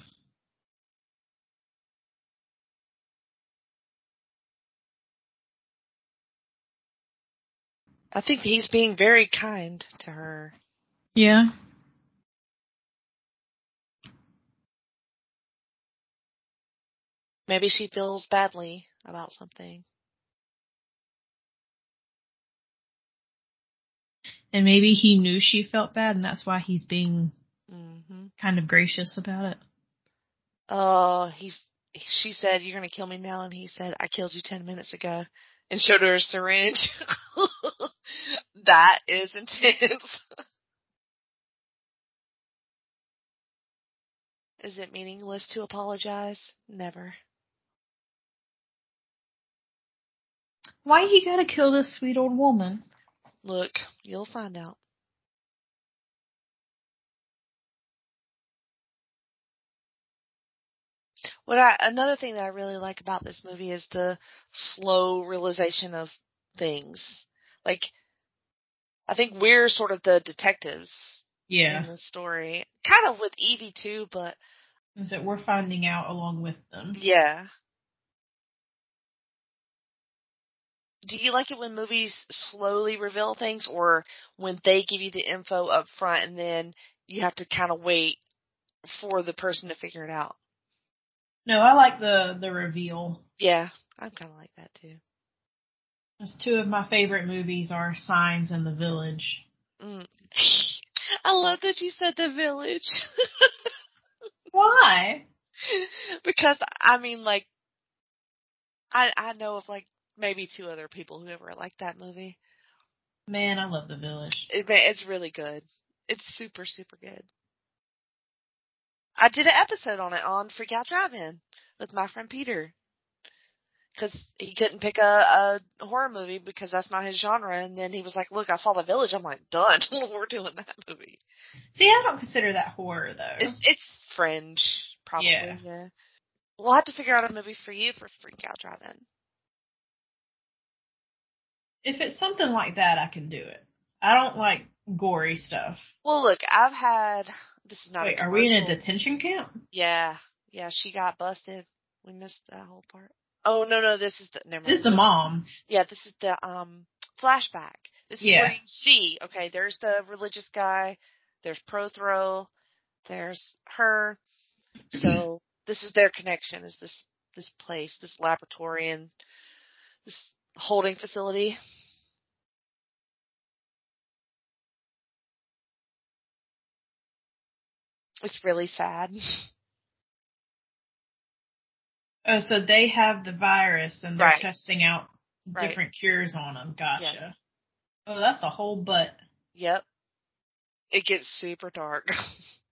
I think he's being very kind to her. Yeah. Maybe she feels badly about something. And maybe he knew she felt bad and that's why he's being hmm kind of gracious about it. Oh, he's. She said, "You're gonna kill me now," and he said, "I killed you ten minutes ago," and showed her a syringe. that is intense. Is it meaningless to apologize? Never. Why he gotta kill this sweet old woman? Look, you'll find out. What I another thing that I really like about this movie is the slow realization of things. Like I think we're sort of the detectives Yeah. in the story. Kind of with Evey too, but Is that we're finding out along with them. yeah. Do you like it when movies slowly reveal things or when they give you the info up front and then you have to kind of wait for the person to figure it out? No, I like the the reveal. Yeah, I'm kind of like that too. As two of my favorite movies are Signs and The Village. Mm. I love that you said the village. Why? because I mean like I I know of like maybe two other people who ever liked that movie. Man, I love The Village. It, it's really good. It's super super good. I did an episode on it on Freak Out Drive-In with my friend Peter. Cause he couldn't pick a, a horror movie because that's not his genre and then he was like, look, I saw The Village. I'm like, done. We're doing that movie. See, I don't consider that horror though. It's, it's fringe, probably. Yeah. yeah. We'll have to figure out a movie for you for Freak Out Drive-In. If it's something like that, I can do it. I don't like gory stuff. Well, look, I've had. This is not. Wait, a are we in a detention camp? Yeah, yeah. She got busted. We missed that whole part. Oh no, no. This is the. Never This is the mom. Yeah, this is the um flashback. This is Yeah. where you see. Okay, there's the religious guy. There's Prothero. There's her. So this is their connection. Is this this place, this laboratory, and this holding facility? It's really sad. Oh, so they have the virus and they're Right. testing out Right. different cures on them. Gotcha. Yes. Oh, that's a whole butt. Yep. It gets super dark.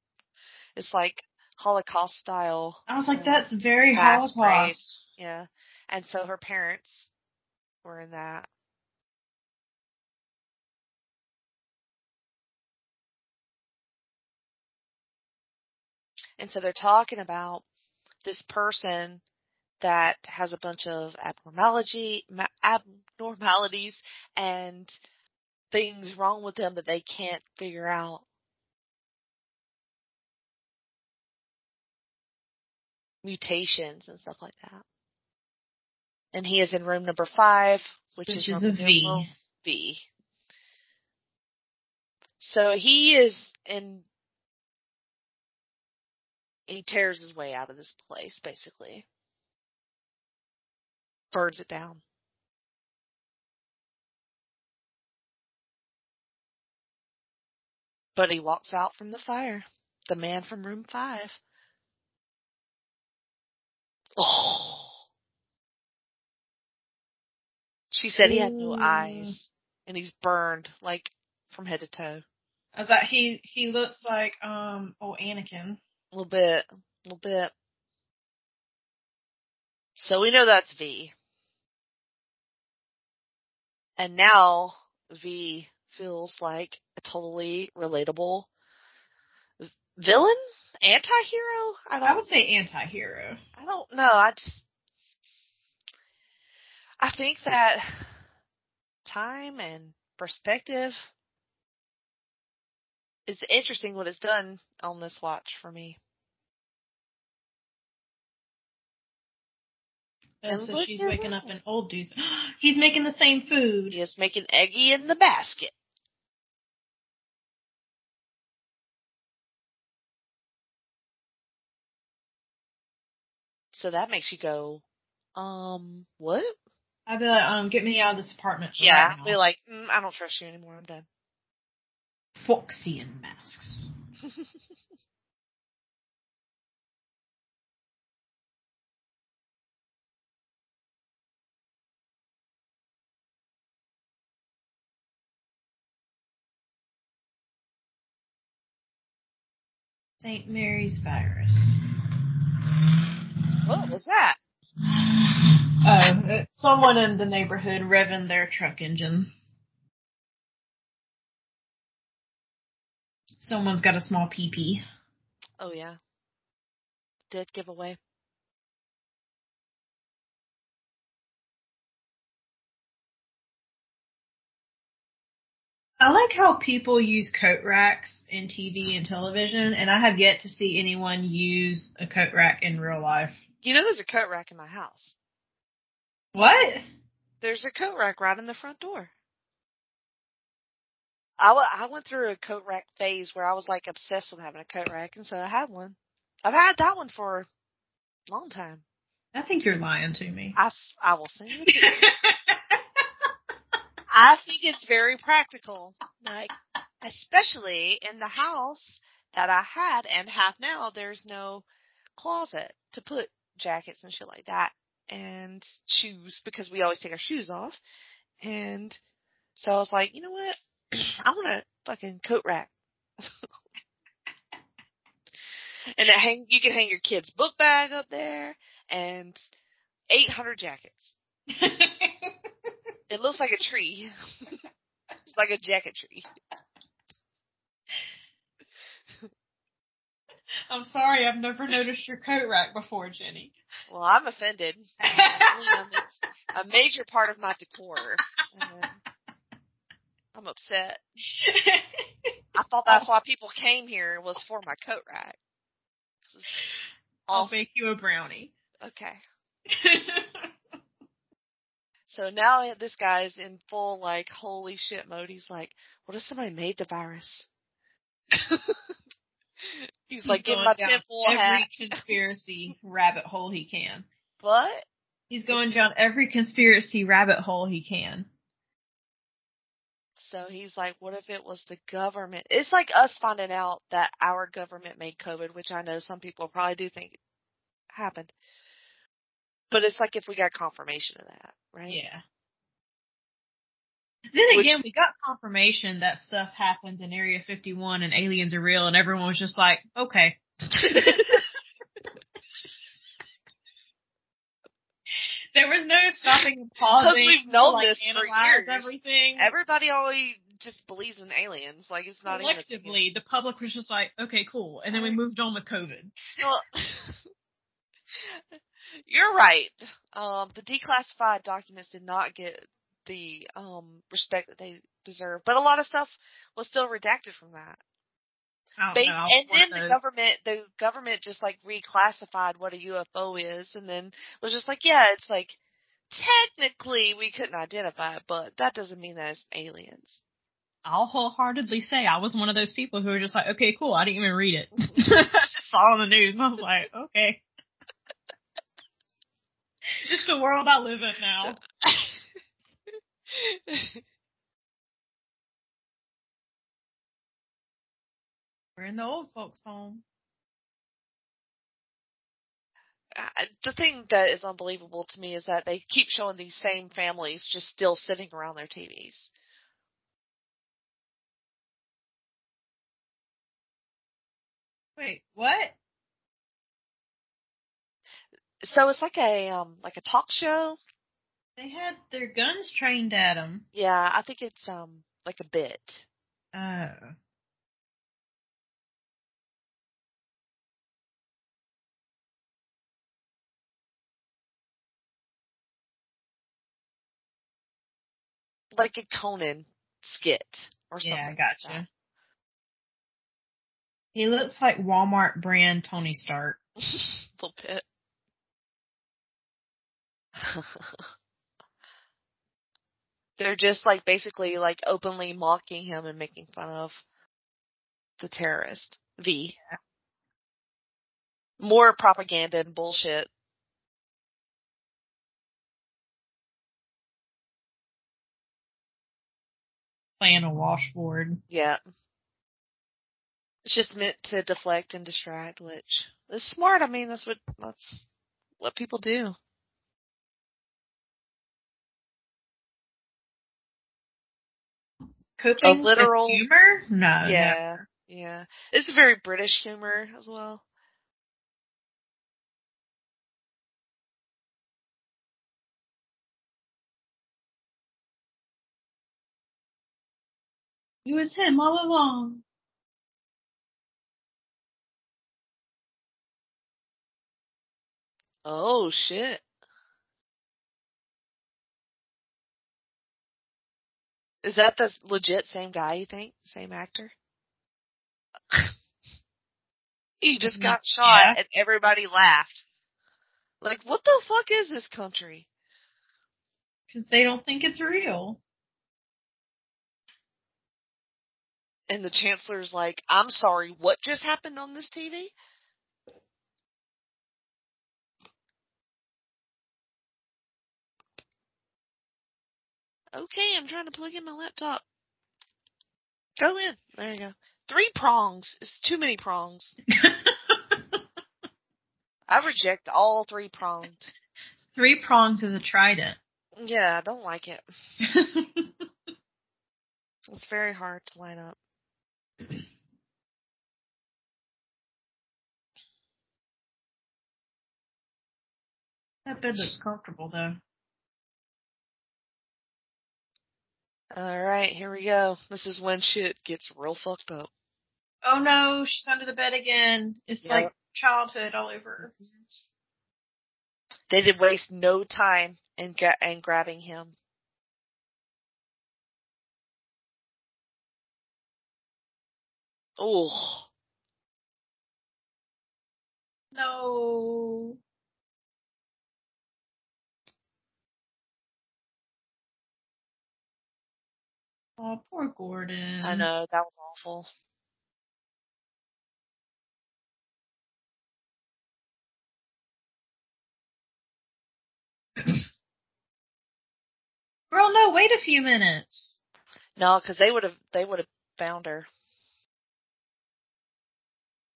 it's like Holocaust style. I was like, uh, that's very Holocaust. grave. Yeah. And so her parents were in that. And so they're talking about this person that has a bunch of abnormality, abnormalities and things wrong with them that they can't figure out. Mutations and stuff like that. And he is in room number five, which, Which is, is a V. V. So he is in. He tears his way out of this place, basically. Burns it down. But he walks out from the fire. The man from room five. Oh. She said he had no eyes and he's burned like from head to toe. I was like, he he looks like um oh Anakin. A little bit, a little bit. So we know that's V. And now V feels like a totally relatable villain, anti-hero. I. I would say anti-hero. I don't know. I just. I think that time and perspective it's interesting what it's done on this watch for me. And And so she's waking up in old dudes. He's making the same food. He's making eggy in the basket. So that makes you go, um, what? I'd be like, um, get me out of this apartment. Yeah, right be like, mm, I don't trust you anymore. I'm done. Foxy masks. St. Mary's virus. What was that? Oh, uh, someone in the neighborhood revving their truck engine. Someone's got a small PP. Oh yeah. Dead giveaway. I like how people use coat racks in TV and television, and I have yet to see anyone use a coat rack in real life. You know there's a coat rack in my house. What? There's a coat rack right in the front door. I, w- I went through a coat rack phase where I was like obsessed with having a coat rack, and so I had one. I've had that one for a long time. I think you're lying to me. I, s- I will send you. I think it's very practical, like especially in the house that I had and have now. There's no closet to put jackets and shit like that, and shoes because we always take our shoes off. And so I was like, you know what? I want a fucking coat rack. and it hang, you can hang your kid's book bag up there and 800 jackets. It looks like a tree. it's like a jacket tree. I'm sorry, I've never noticed your coat rack before, Jenny. Well, I'm offended. It's a major part of my decor. And I'm upset. I thought that's why people came here was for my coat rack. I'll make you a brownie. Okay. So now this guy's in full like holy shit mode. He's like, what if somebody made the virus? He's like, get going my down tinfoil every conspiracy rabbit hole he can. But He's going down every conspiracy rabbit hole he can. so he's like, what if it was the government? It's like us finding out that our government made COVID, which I know some people probably do think happened. But it's like if we got confirmation of that, right? Yeah. Then Which- again, we got confirmation that stuff happens in Area 51 and aliens are real, and everyone was just like, okay. There was no stopping and pausing. we've known like, this for years. Everything. Everybody always just believes in aliens. Like it's not even. Collectively, the public was just like, okay, cool. And then we moved on with COVID. Well, you're right. Um, the declassified documents did not get the um, respect that they deserve, but a lot of stuff was still redacted from that. I They, know. and then the those- government, the government just like reclassified what a UFO is, and then was just like, yeah, it's like technically we couldn't identify it, but that doesn't mean that it's aliens. I'll wholeheartedly say I was one of those people who were just like, okay, cool. I didn't even read it. I just saw on the news and I was like, okay. Just the world I live in now. We're in the old folks' home. The thing that is unbelievable to me is that they keep showing these same families just still sitting around their TVs. Wait, what? So it's like a um like a talk show. They had their guns trained at them. Yeah, I think it's um like a bit. Oh. Like a Conan skit or something. Yeah, I like gotcha. He looks like Walmart brand Tony Stark. a little bit. They're just like basically like openly mocking him and making fun of the terrorist V. More propaganda and bullshit. Playing a washboard. Yeah. It's just meant to deflect and distract, which is smart. I mean, that's what that's what people do. Coping literal- with humor? No. yeah. Yeah. It's very British humor as well. It was him all along. Oh shit. Is that the legit same guy you think? Same actor? he just got mm, shot Yeah. and everybody laughed. Like, what the fuck is this country? Because they don't think it's real. And the chancellor's like, I'm sorry, what just happened on this TV? Okay, I'm trying to plug in my laptop. Go in. There you go. Three prongs. It's too many prongs. I reject all three pronged. Three prongs is a trident. Yeah, I don't like it. It's very hard to line up. that bed looks comfortable though. Alright, here we go. This is when shit gets real fucked up. Oh no, she's under the bed again. It's Yep. like childhood all over. Mm-hmm. They did waste no time in gra- in grabbing him. Oh, No. Oh, poor Gordon. I know that was awful. Girl, no, wait a few minutes. No, because they would have they would have found her.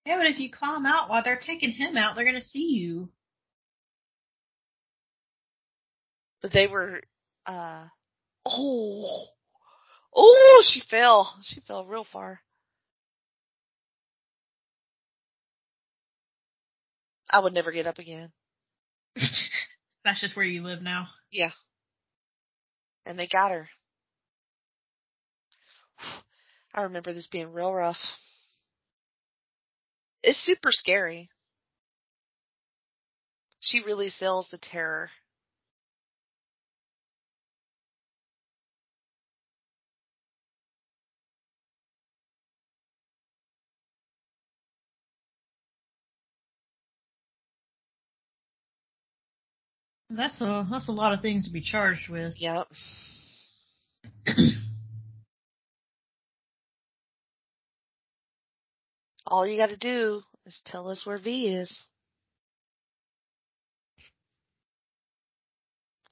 Yeah, but if you climb out while they're taking him out, they're gonna see you. But they were, uh, oh, oh, she fell. She fell real far. I would never get up again. That's just where you live now. Yeah. And they got her. I remember this being real rough. It's super scary. She really sells the terror. That's a that's a lot of things to be charged with. Yep. All you gotta do is tell us where V is.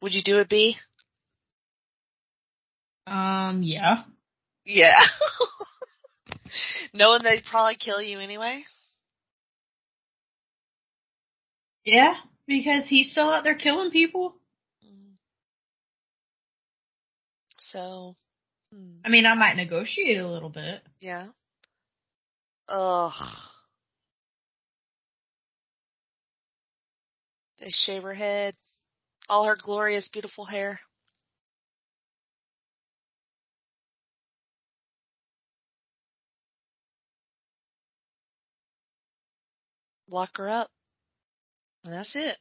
Would you do it, B? Um, yeah. Yeah. Knowing they'd probably kill you anyway? Yeah, because he's still out there killing people. So, hmm, I mean, I might negotiate a little bit. yeah. Ugh. They shave her head. All her glorious, beautiful hair. Lock her up. And that's it.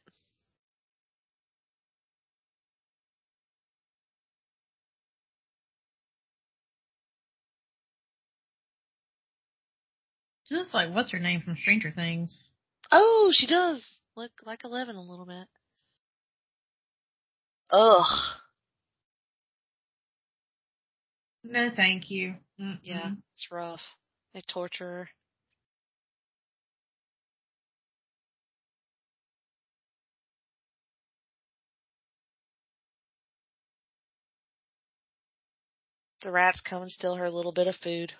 She looks like what's her name from Stranger Things. Oh, she does look like Eleven a little bit. Ugh. No, thank you. Mm-mm. Yeah, it's rough. They torture her. The rats come and steal her little bit of food.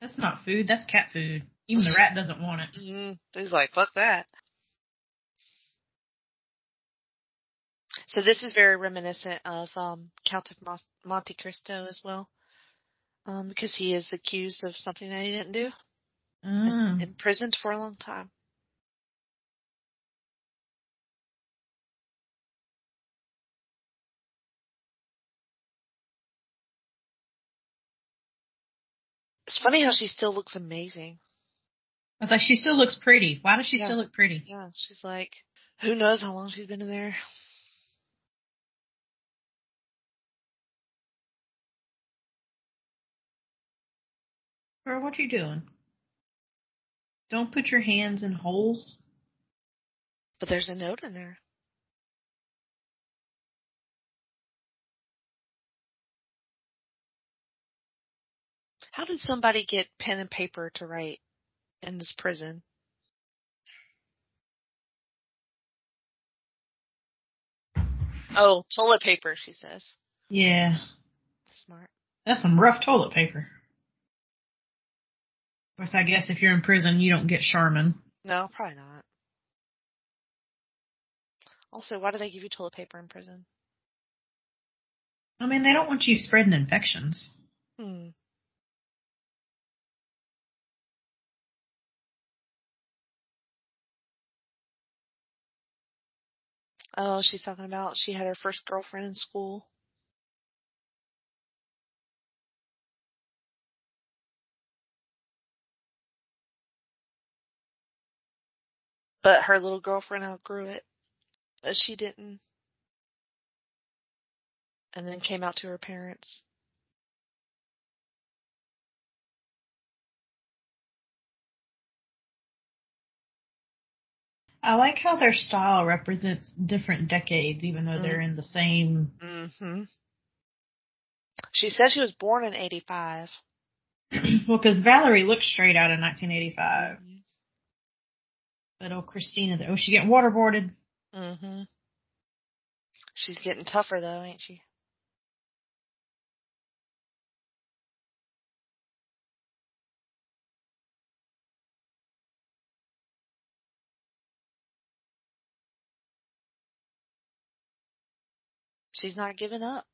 That's not food. That's cat food. Even the rat doesn't want it. Mm-hmm. He's like, fuck that. So this is very reminiscent of um, Count of Monte Cristo as well, um, because he is accused of something that he didn't do and Mm. imprisoned for a long time. It's funny how she still looks amazing. I was like, she still looks pretty. Why does she Yeah. still look pretty? Yeah, she's like, who knows how long she's been in there. Girl, what are you doing? Don't put your hands in holes. But there's a note in there. How did somebody get pen and paper to write in this prison? Oh, toilet paper, she says. Yeah. Smart. That's some rough toilet paper. Of course, I guess if you're in prison, you don't get Charmin. No, probably not. Also, why do they give you toilet paper in prison? I mean, they don't want you spreading infections. Hmm. Oh, she's talking about she had her first girlfriend in school. But her little girlfriend outgrew it. But she didn't. And then came out to her parents. I like how their style represents different decades, even though they're in the same. hmm She said she was born in 85. well, because Valerie looked straight out in 1985, but oh, Christina, oh, she getting waterboarded. Mm hmm She's getting tougher though, ain't she? She's not giving up.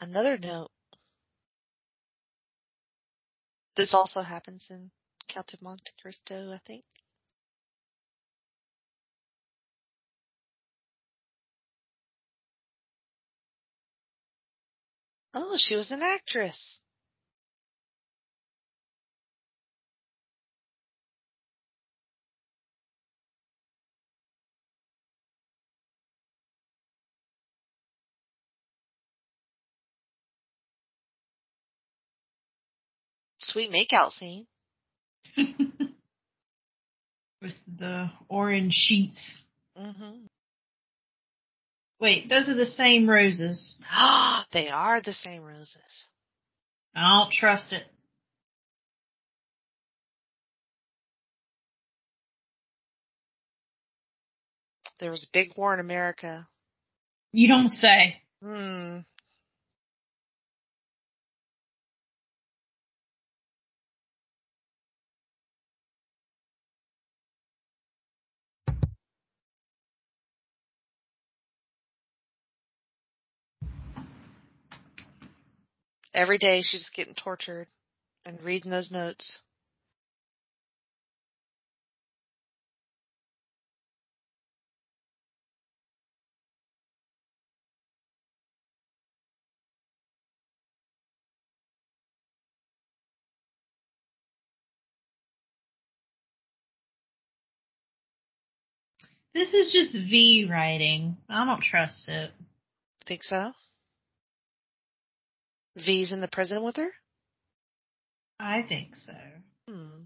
Another note. This also happens in Count of Monte Cristo, I think. Oh, she was an actress. Sweet makeout scene. With the orange sheets. Mm-hmm. Wait, those are the same roses. Ah, they are the same roses. I don't trust it. There was a big war in America. You don't say. Hmm. Every day she's getting tortured and reading those notes. This is just V writing. I don't trust it. Think so? V's in the prison with her? I think so. Hmm.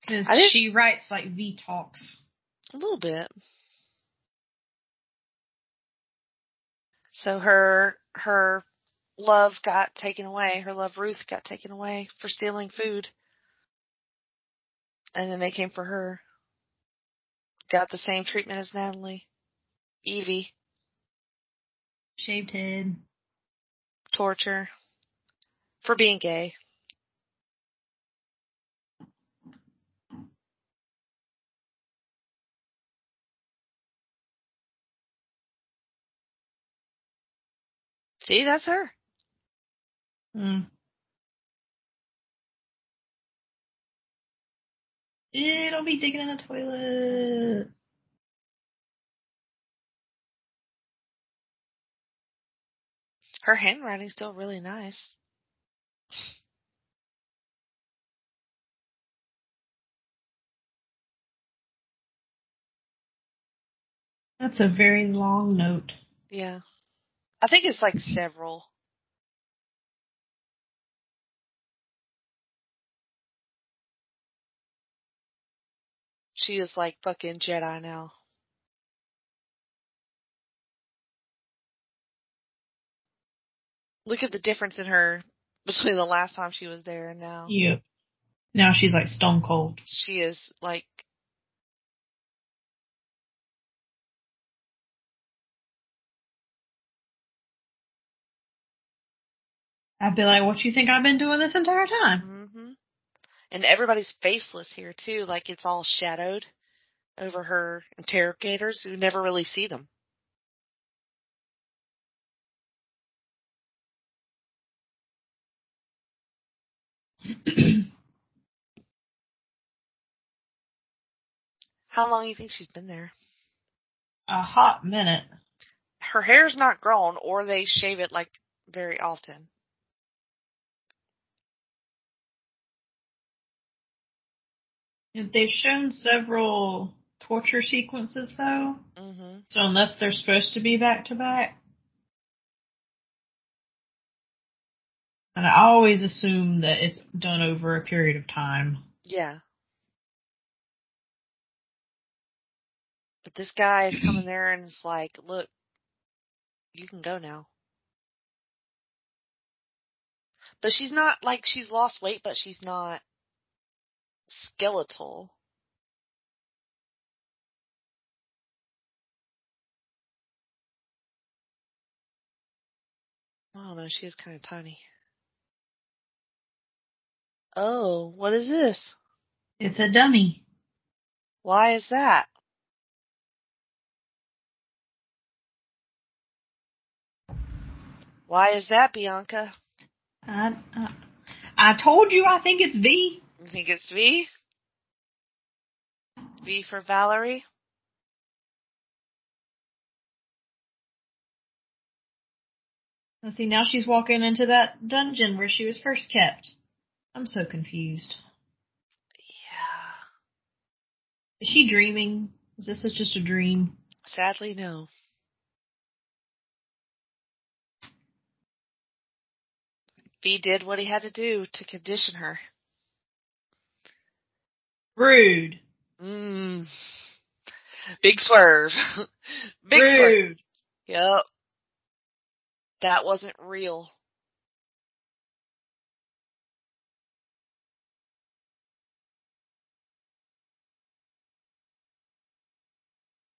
Because I didn't- she writes like V talks. A little bit. So her her love got taken away. Her love Ruth got taken away for stealing food. And then they came for her. Got the same treatment as Natalie. Evey shaved head, torture for being gay. See, that's her. Hmm. It'll be digging in the toilet. Her handwriting's still really nice. That's a very long note. Yeah. I think it's like several. She is like fucking Jedi now. Look at the difference in her between the last time she was there and now. Yep. Now she's like stone cold. She is like I'd be like, what you think I've been doing this entire time? hmm And everybody's faceless here too, like it's all shadowed over her interrogators who never really see them. How long do you think she's been there? a hot minute. Her hair's not grown or they shave it like very often. They've shown several torture sequences though, hmm so unless they're supposed to be back to back. And I always assume that it's done over a period of time. Yeah. But this guy is coming there and it's like, look, you can go now. But she's not like she's lost weight, but she's not skeletal. I don't know, she is kind of tiny. Oh, what is this? It's a dummy. Why is that? Why is that, Bianca? I, I, I told you I think it's V. You think it's V? V for Valerie? Let's see, now she's walking into that dungeon where she was first kept. I'm so confused. Yeah. Is she dreaming? Is this just a dream? Sadly, no. V did what he had to do to condition her. Rude. Mmm. Big swerve. Big swerve. Rude. Yep. That wasn't real.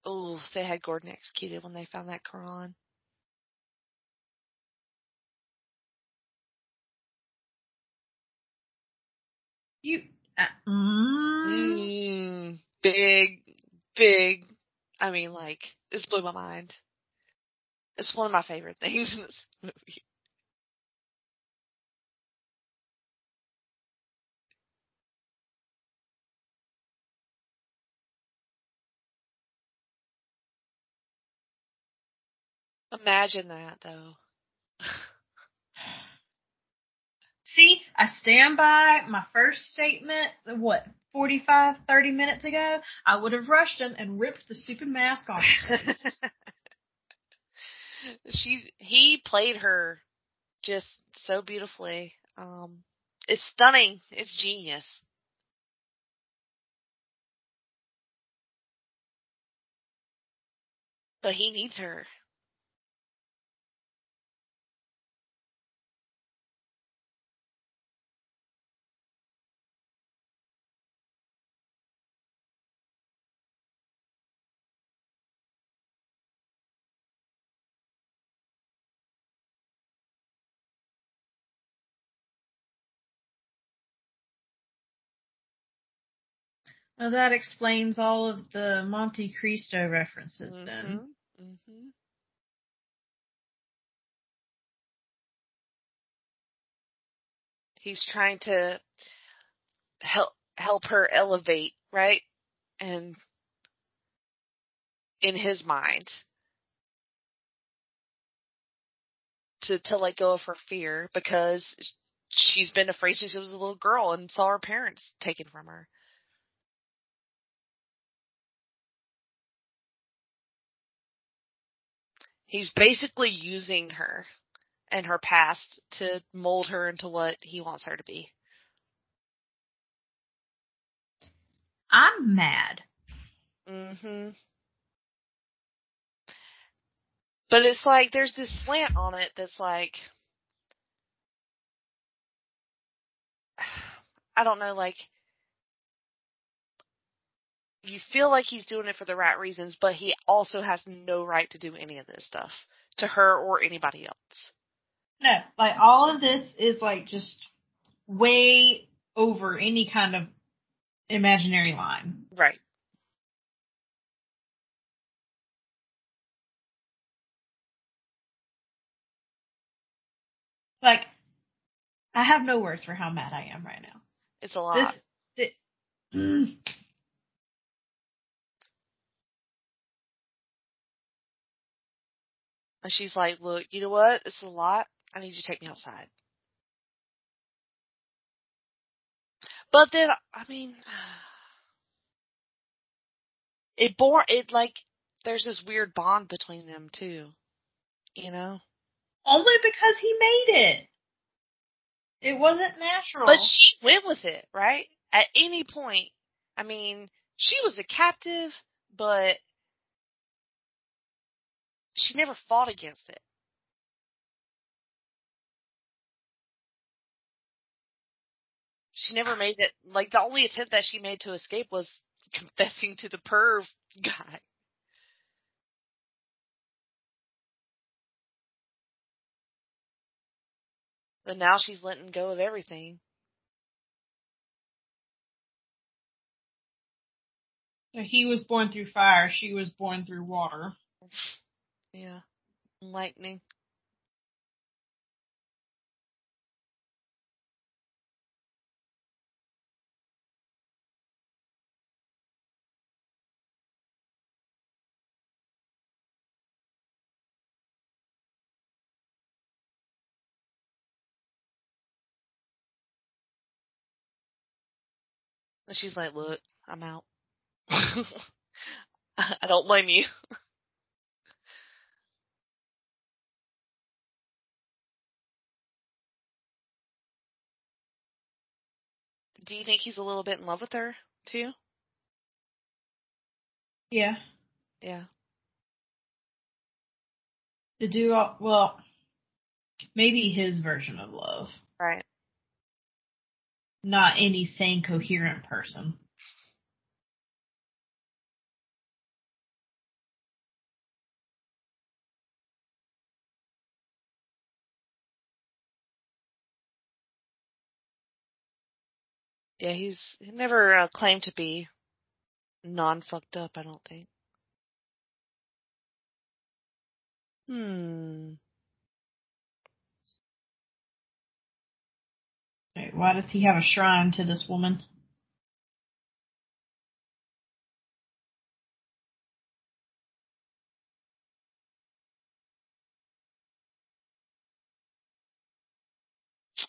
Oh, they had Gordon executed when they found that Quran. You. Uh, mm, Mm, big, big. I mean, like, this blew my mind. It's one of my favorite things in this movie. Imagine that, though. See, I stand by my first statement, what, 45, 30 minutes ago? I would have rushed him and ripped the stupid mask off his face. she he played her just so beautifully. Um it's stunning. It's genius. But he needs her. Well, that explains all of the Monte Cristo references then. Mhm. Mhm. he's trying to help help her elevate, right? And in his mind to to let go of her fear because she's been afraid since she was a little girl and saw her parents taken from her. He's basically using her and her past to mold her into what he wants her to be. I'm mad. Mhm. But it's like there's this slant on it that's like I don't know, like you feel like he's doing it for the right reasons, but he also has no right to do any of this stuff to her or anybody else. No, like all of this is like just way over any kind of imaginary line. Right. Like, I have no words for how mad I am right now. It's a lot. This, thi- and she's like, look, you know what? It's a lot. I need you to take me outside. But then, I mean, it bore, it like, there's this weird bond between them too. You know? only because he made it. It wasn't natural. But she went with it, right? At any point, I mean, she was a captive, but she never fought against it. She never ah. made it, like the only attempt that she made to escape was confessing to the perv guy. But now she's letting go of everything. So he was born through fire. She was born through water. Yeah. Lightning. And she's like, look, I'm out. I don't blame you. Do you think he's a little bit in love with her too? Yeah. Yeah. To do all, well, maybe his version of love, Right. not any sane, coherent person. Yeah, he's he never uh, claimed to be non fucked up, I don't think. Hmm. Wait, why does he have a shrine to this woman?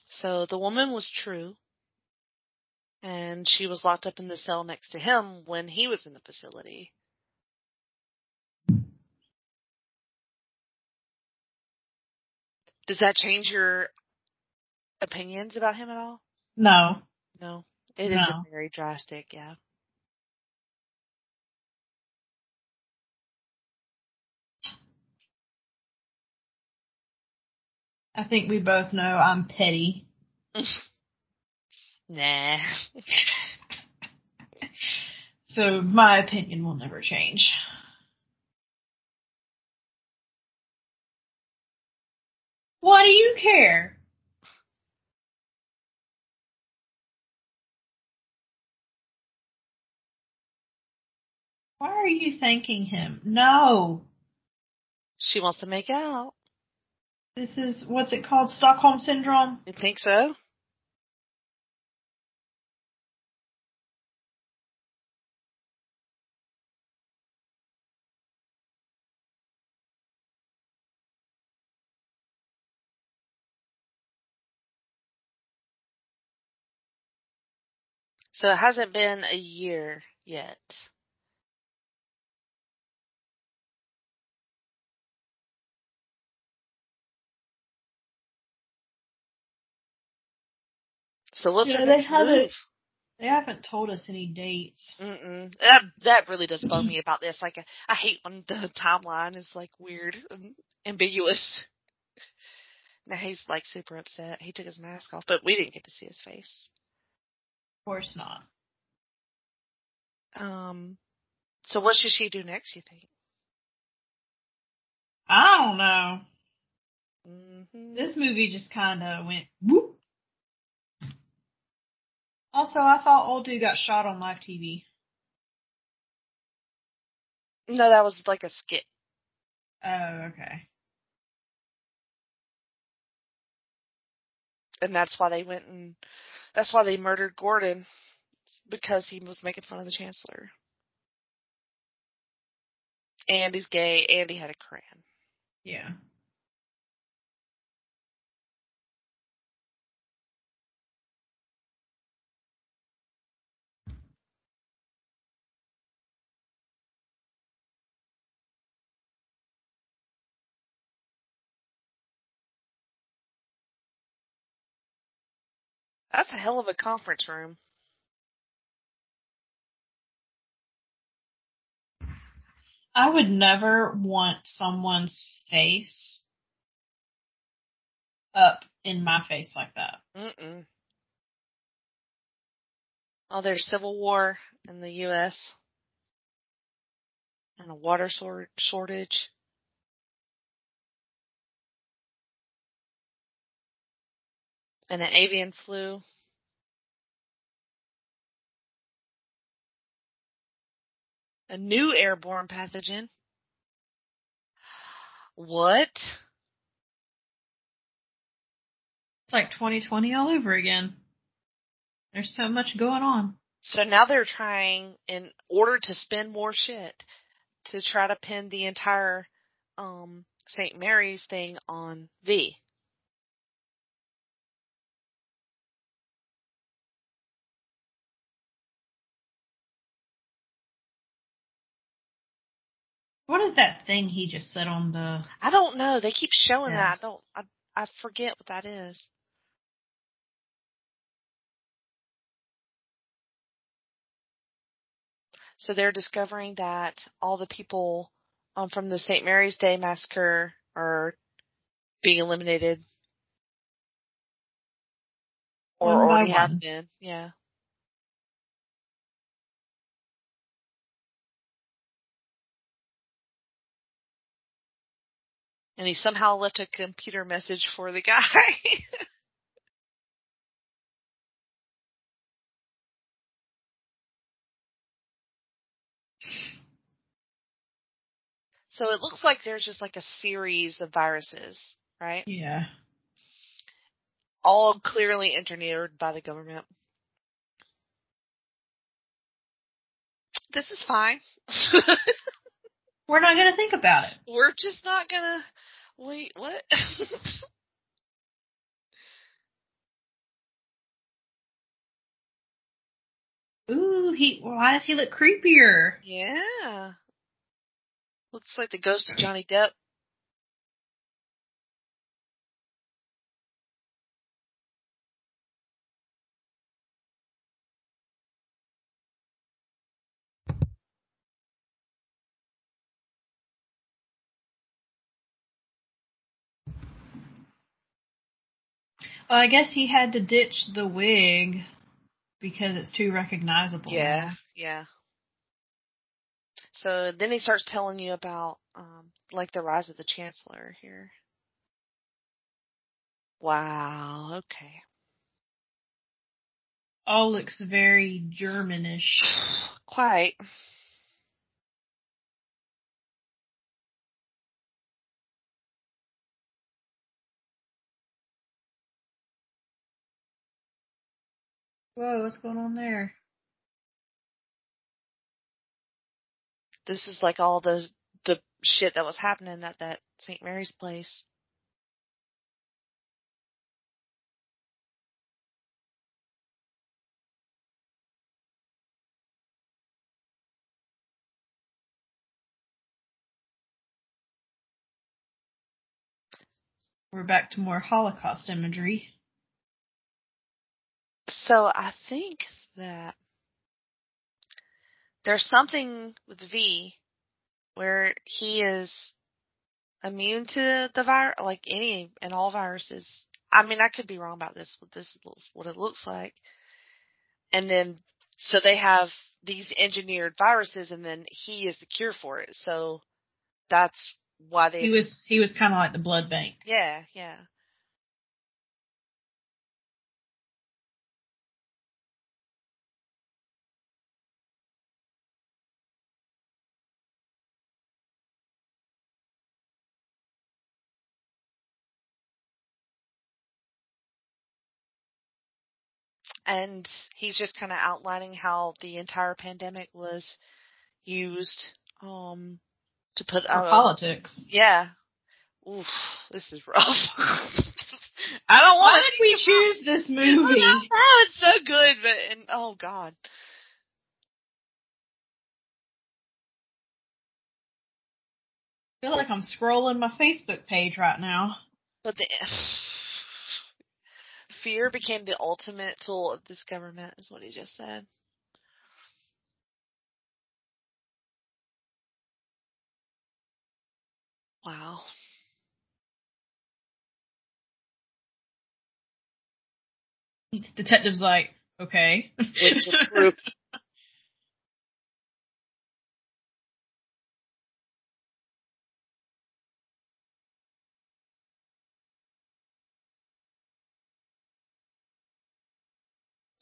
So the woman was true. And she was locked up in the cell next to him when he was in the facility. Does that change your opinions about him at all? No. No. It is No. a very drastic, yeah. I think we both know I'm petty. nah. So my opinion will never change. Why do you care? Why are you thanking him? No. She wants to make out. This is, what's it called? Stockholm Syndrome? You think so? So it hasn't been a year yet. So what's Yeah, they haven't- move? They haven't told us any dates. Mm-mm. That that really does bum me about this. Like, I hate when the timeline is like weird and ambiguous. Now he's like super upset. He took his mask off, but we didn't get to see his face. Of course not. Um. So what should she do next? You think? I don't know. Mm-hmm. This movie just kind of went whoop. Also, I thought old dude got shot on live TV. No, that was like a skit. Oh, okay. and that's why they went and that's why they murdered Gordon because he was making fun of the chancellor. Andy's gay Andy had a Quran. Yeah. That's a hell of a conference room. I would never want someone's face up in my face like that. Mm-mm. Oh, there's civil war in the U.S. and a water sor- shortage. And an avian flu. A new airborne pathogen. What? It's like 2020 all over again. There's so much going on. So now they're trying, in order to spend more shit, to try to pin the entire um, St. Mary's thing on V. What is that thing he just said on the? I don't know. They keep showing that. I don't. I I forget what that is. So they're discovering that all the people um, from the St. Mary's Day massacre are being eliminated, or One already have been. Yeah. And he somehow left a computer message for the guy. so it looks like there's just like a series of viruses, right? Yeah. All clearly engineered by the government. This is fine. We're not gonna think about it. We're just not gonna wait, what? Ooh, he. Why does he look creepier? yeah. Looks like the ghost of Johnny Depp. Well, I guess he had to ditch the wig because it's too recognizable. Yeah, yeah. So then he starts telling you about um like the rise of the chancellor here. Wow, okay. All looks very Germanish. Quite. Whoa, what's going on there? This is like all the the shit that was happening at that St. Mary's place. We're back to more Holocaust imagery. So I think that there's something with V where he is immune to the virus, like any and all viruses. I mean, I could be wrong about this, but this is what it looks like. And then, so they have these engineered viruses and then he is the cure for it. So that's why they. He was, he was kind of like the blood bank. Yeah, yeah. And he's just kind of outlining how the entire pandemic was used um to put uh, politics. yeah Oof, this is rough i don't want. Why did we choose this movie? oh it's so good but and oh god I feel like I'm scrolling my Facebook page right now. but the fear became the ultimate tool of this government is what he just said. Wow. Detective's like, okay. It's a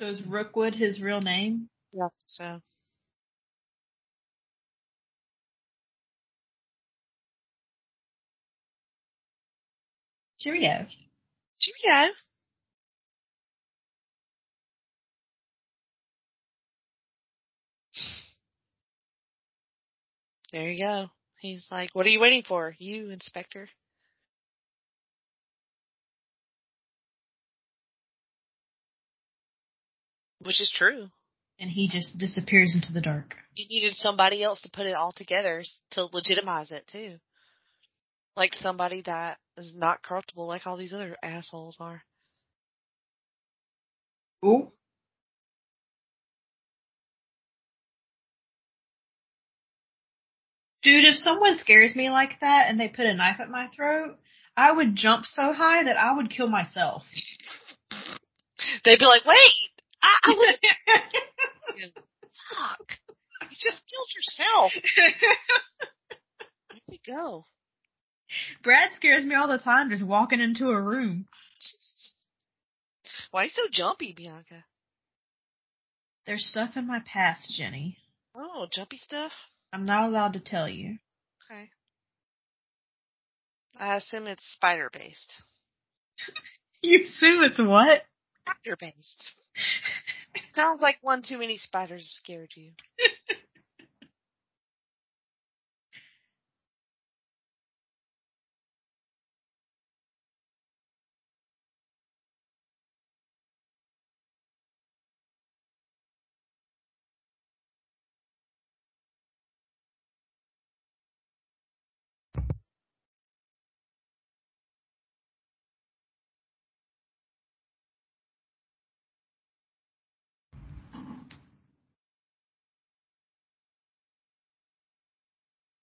so is Rookwood his real name? yeah so Cheerio. cheerio There you go. He's like, what are you waiting for? You, Inspector. Which is true. And he just disappears into the dark. You needed somebody else to put it all together to legitimize it too. Like somebody that is not corruptible like all these other assholes are. Ooh. Dude, if someone scares me like that and they put a knife at my throat, I would jump so high that I would kill myself. They'd be like, wait! I, I would fuck. You just killed yourself. Where'd you go? Brad scares me all the time just walking into a room. Why so jumpy, Bianca? There's stuff in my past, Jenny. Oh, jumpy stuff? I'm not allowed to tell you. Okay. I assume it's spider based. You assume it's what? Spider based. Sounds like one too many spiders scared you.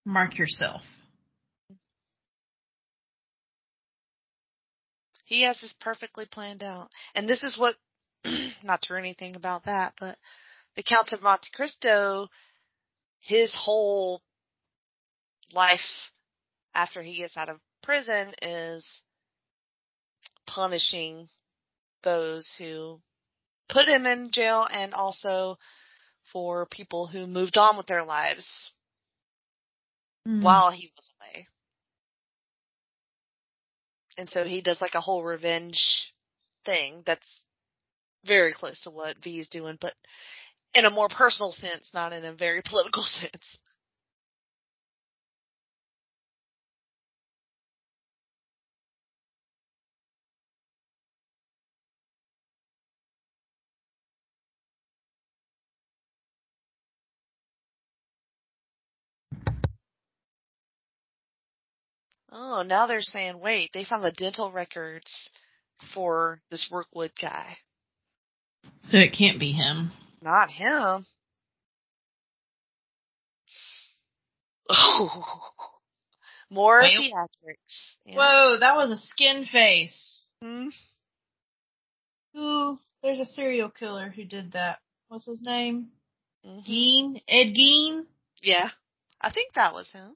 Mark yourself. He has this perfectly planned out. And this is what, not to ruin anything about that, but the Count of Monte Cristo, his whole life after he gets out of prison is punishing those who put him in jail and also for people who moved on with their lives Mm. while he was away. And so he does like a whole revenge thing that's very close to what V is doing, but in a more personal sense, not in a very political sense. Oh, now they're saying, wait, they found the dental records for this Rookwood guy. So it can't be him. Not him. Oh. More Well- theatrics. Yeah. Whoa, that was a skin face. Hmm? Ooh, there's a serial killer who did that. What's his name? Mhm. Gein? Ed Gein? Yeah. I think that was him.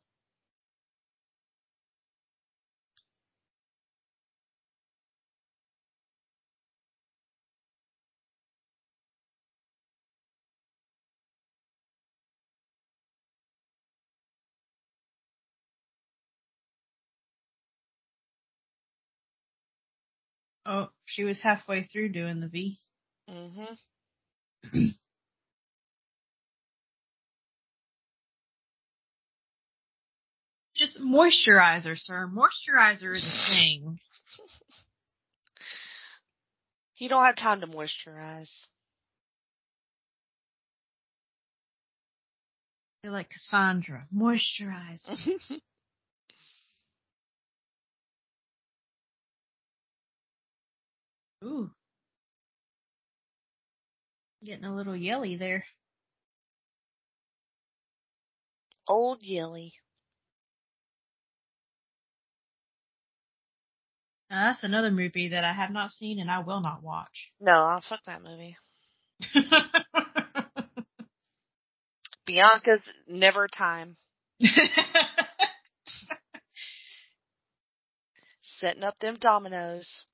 Oh, she was halfway through doing the V. hmm Just moisturizer, sir. Moisturizer is a thing. You don't have time to moisturize. You're like Cassandra. Moisturize. Ooh. Getting a little yelly there. Old Yelly. Now, that's another movie that I have not seen and I will not watch. No, I'll fuck that movie. Bianca's Never Time. Setting up them dominoes.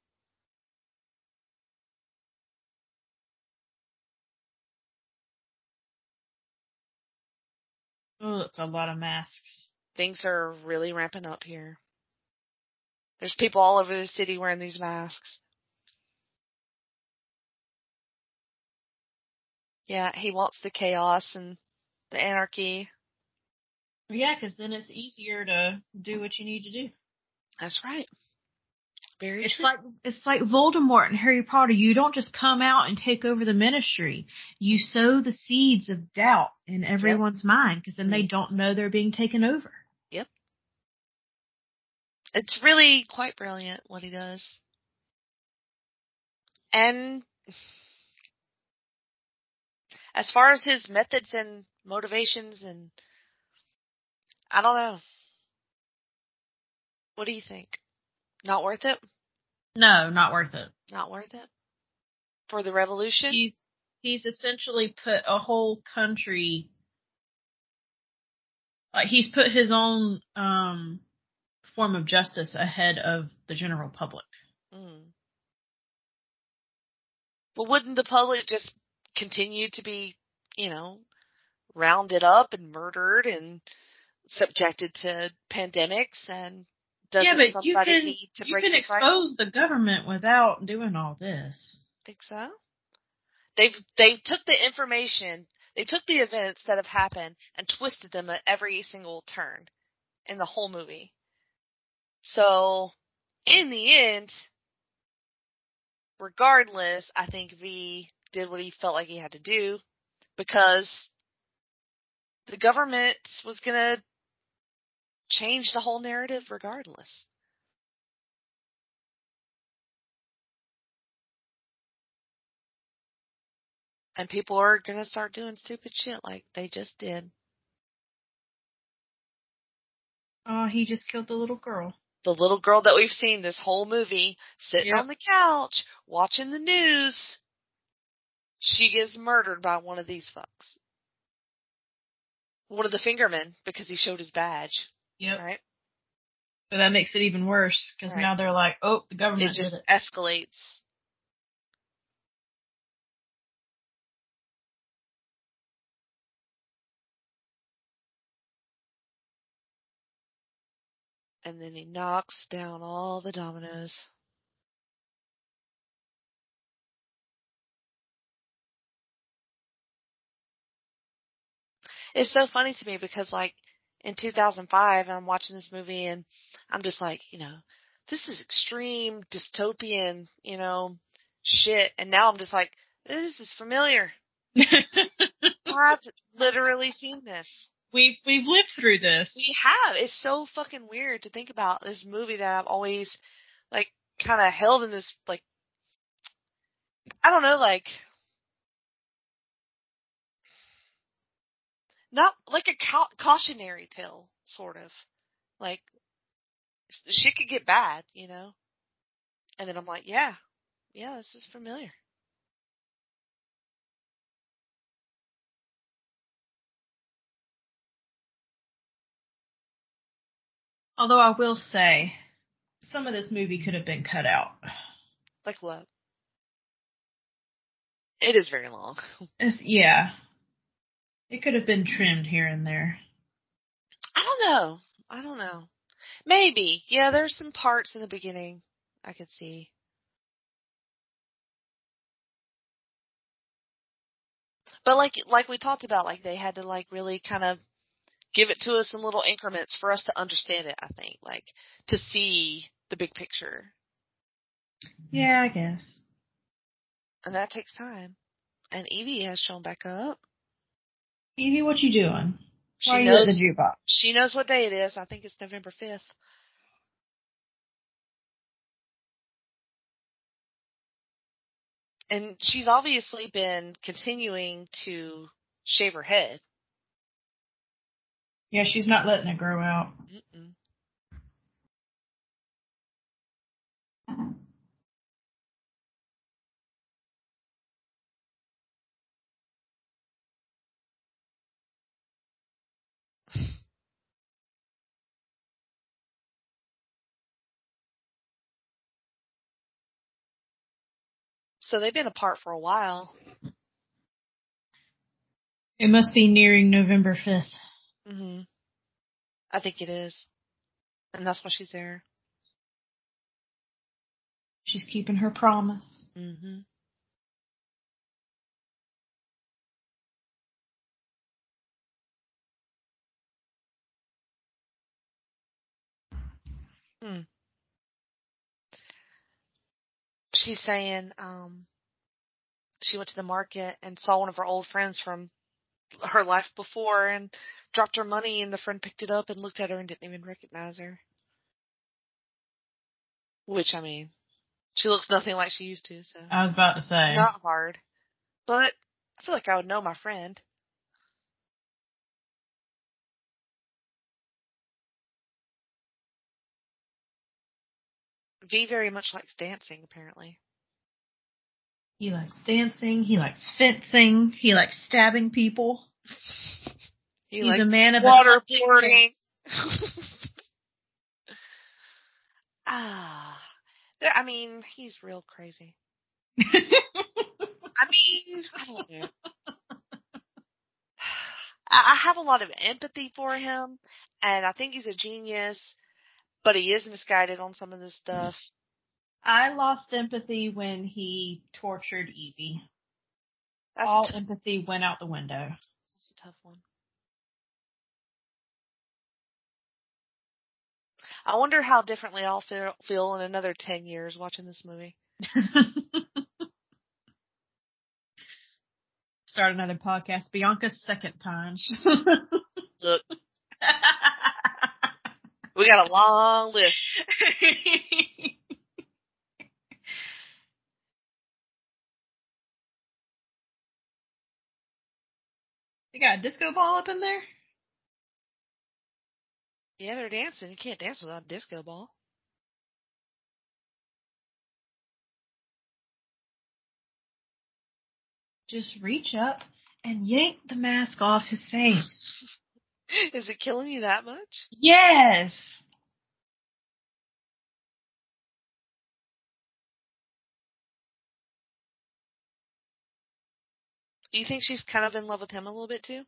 Oh, it's a lot of masks. Things are really ramping up here. There's people all over the city wearing these masks. Yeah, he wants the chaos and the anarchy. Yeah, because then it's easier to do what you need to do. That's right. Very It's true. like it's like Voldemort and Harry Potter. You don't just come out and take over the ministry. You sow the seeds of doubt in everyone's mind because then they Mhm. don't know they're being taken over. Yep. It's really quite brilliant what he does. And as far as his methods and motivations and I don't know. What do you think? Not worth it? No, not worth it. Not worth it? For the revolution? He's he's essentially put a whole country like he's put his own um form of justice ahead of the general public. Mm. Well, wouldn't the public just continue to be, you know, rounded up and murdered and subjected to pandemics and doesn't yeah, but somebody you can need to you break can expose the government without doing all this. Think so? They've they took the information, they took the events that have happened and twisted them at every single turn in the whole movie. So, in the end, regardless, I think V did what he felt like he had to do because the government was gonna change the whole narrative regardless. And people are gonna start doing stupid shit like they just did. Oh, he just killed the little girl. The little girl that we've seen this whole movie sitting Yep. on the couch watching the news, she gets murdered by one of these fucks. One of the fingermen because he showed his badge, Yep. right? But that makes it even worse because Right. now they're like, oh, the government It just it. escalates. And then he knocks down all the dominoes. It's so funny to me because like in 2005 and I'm watching this movie and I'm just like, you know, this is extreme dystopian, you know, shit. And now I'm just like, this is familiar. I've literally seen this. We've we've lived through this. We have. It's so fucking weird to think about this movie that I've always like kind of held in this like I don't know like not like a ca- cautionary tale sort of like shit could get bad, you know. And then I'm like, yeah, yeah, this is familiar. Although I will say, some of this movie could have been cut out. Like what? It is very long. It's, yeah. It could have been trimmed here and there. I don't know. I don't know. Maybe. Yeah, there's some parts in the beginning I could see. But like like we talked about, like they had to like really kind of give it to us in little increments for us to understand it, I think. Like to see the big picture. Yeah, I guess. And that takes time. And Evey has shown back up. Evey, what you doing? She Why are you knows the jukebox? she knows what day it is. I think it's November fifth. And she's obviously been continuing to shave her head. Yeah, she's not letting it grow out. Mm-mm. So they've been apart for a while. It must be nearing November 5th. hmm I think it is. And that's why she's there. She's keeping her promise. hmm Hmm. She's saying, um, she went to the market and saw one of her old friends from her life before and dropped her money and the friend picked it up and looked at her and didn't even recognize her. Which, I mean, she looks nothing like she used to, so. I was about to say. Not hard. But I feel like I would know my friend. V very much likes dancing, apparently. He likes dancing. He likes fencing. He likes stabbing people. He He's likes a man of waterboarding. ah, I mean, he's real crazy. I mean, I don't know. I I have a lot of empathy for him, and I think he's a genius, but he is misguided on some of this stuff. I lost empathy when he tortured Evey. That's, All t- empathy went out the window. that's a tough one. I wonder how differently I'll feel, feel in another 10 years watching this movie. Start another podcast. Bianca's second time. Look, we got a long list. you got a disco ball up in there? Yeah, they're dancing. You can't dance without a disco ball. Just reach up and yank the mask off his face. Is it killing you that much? Yes. Do you think she's kind of in love with him a little bit too?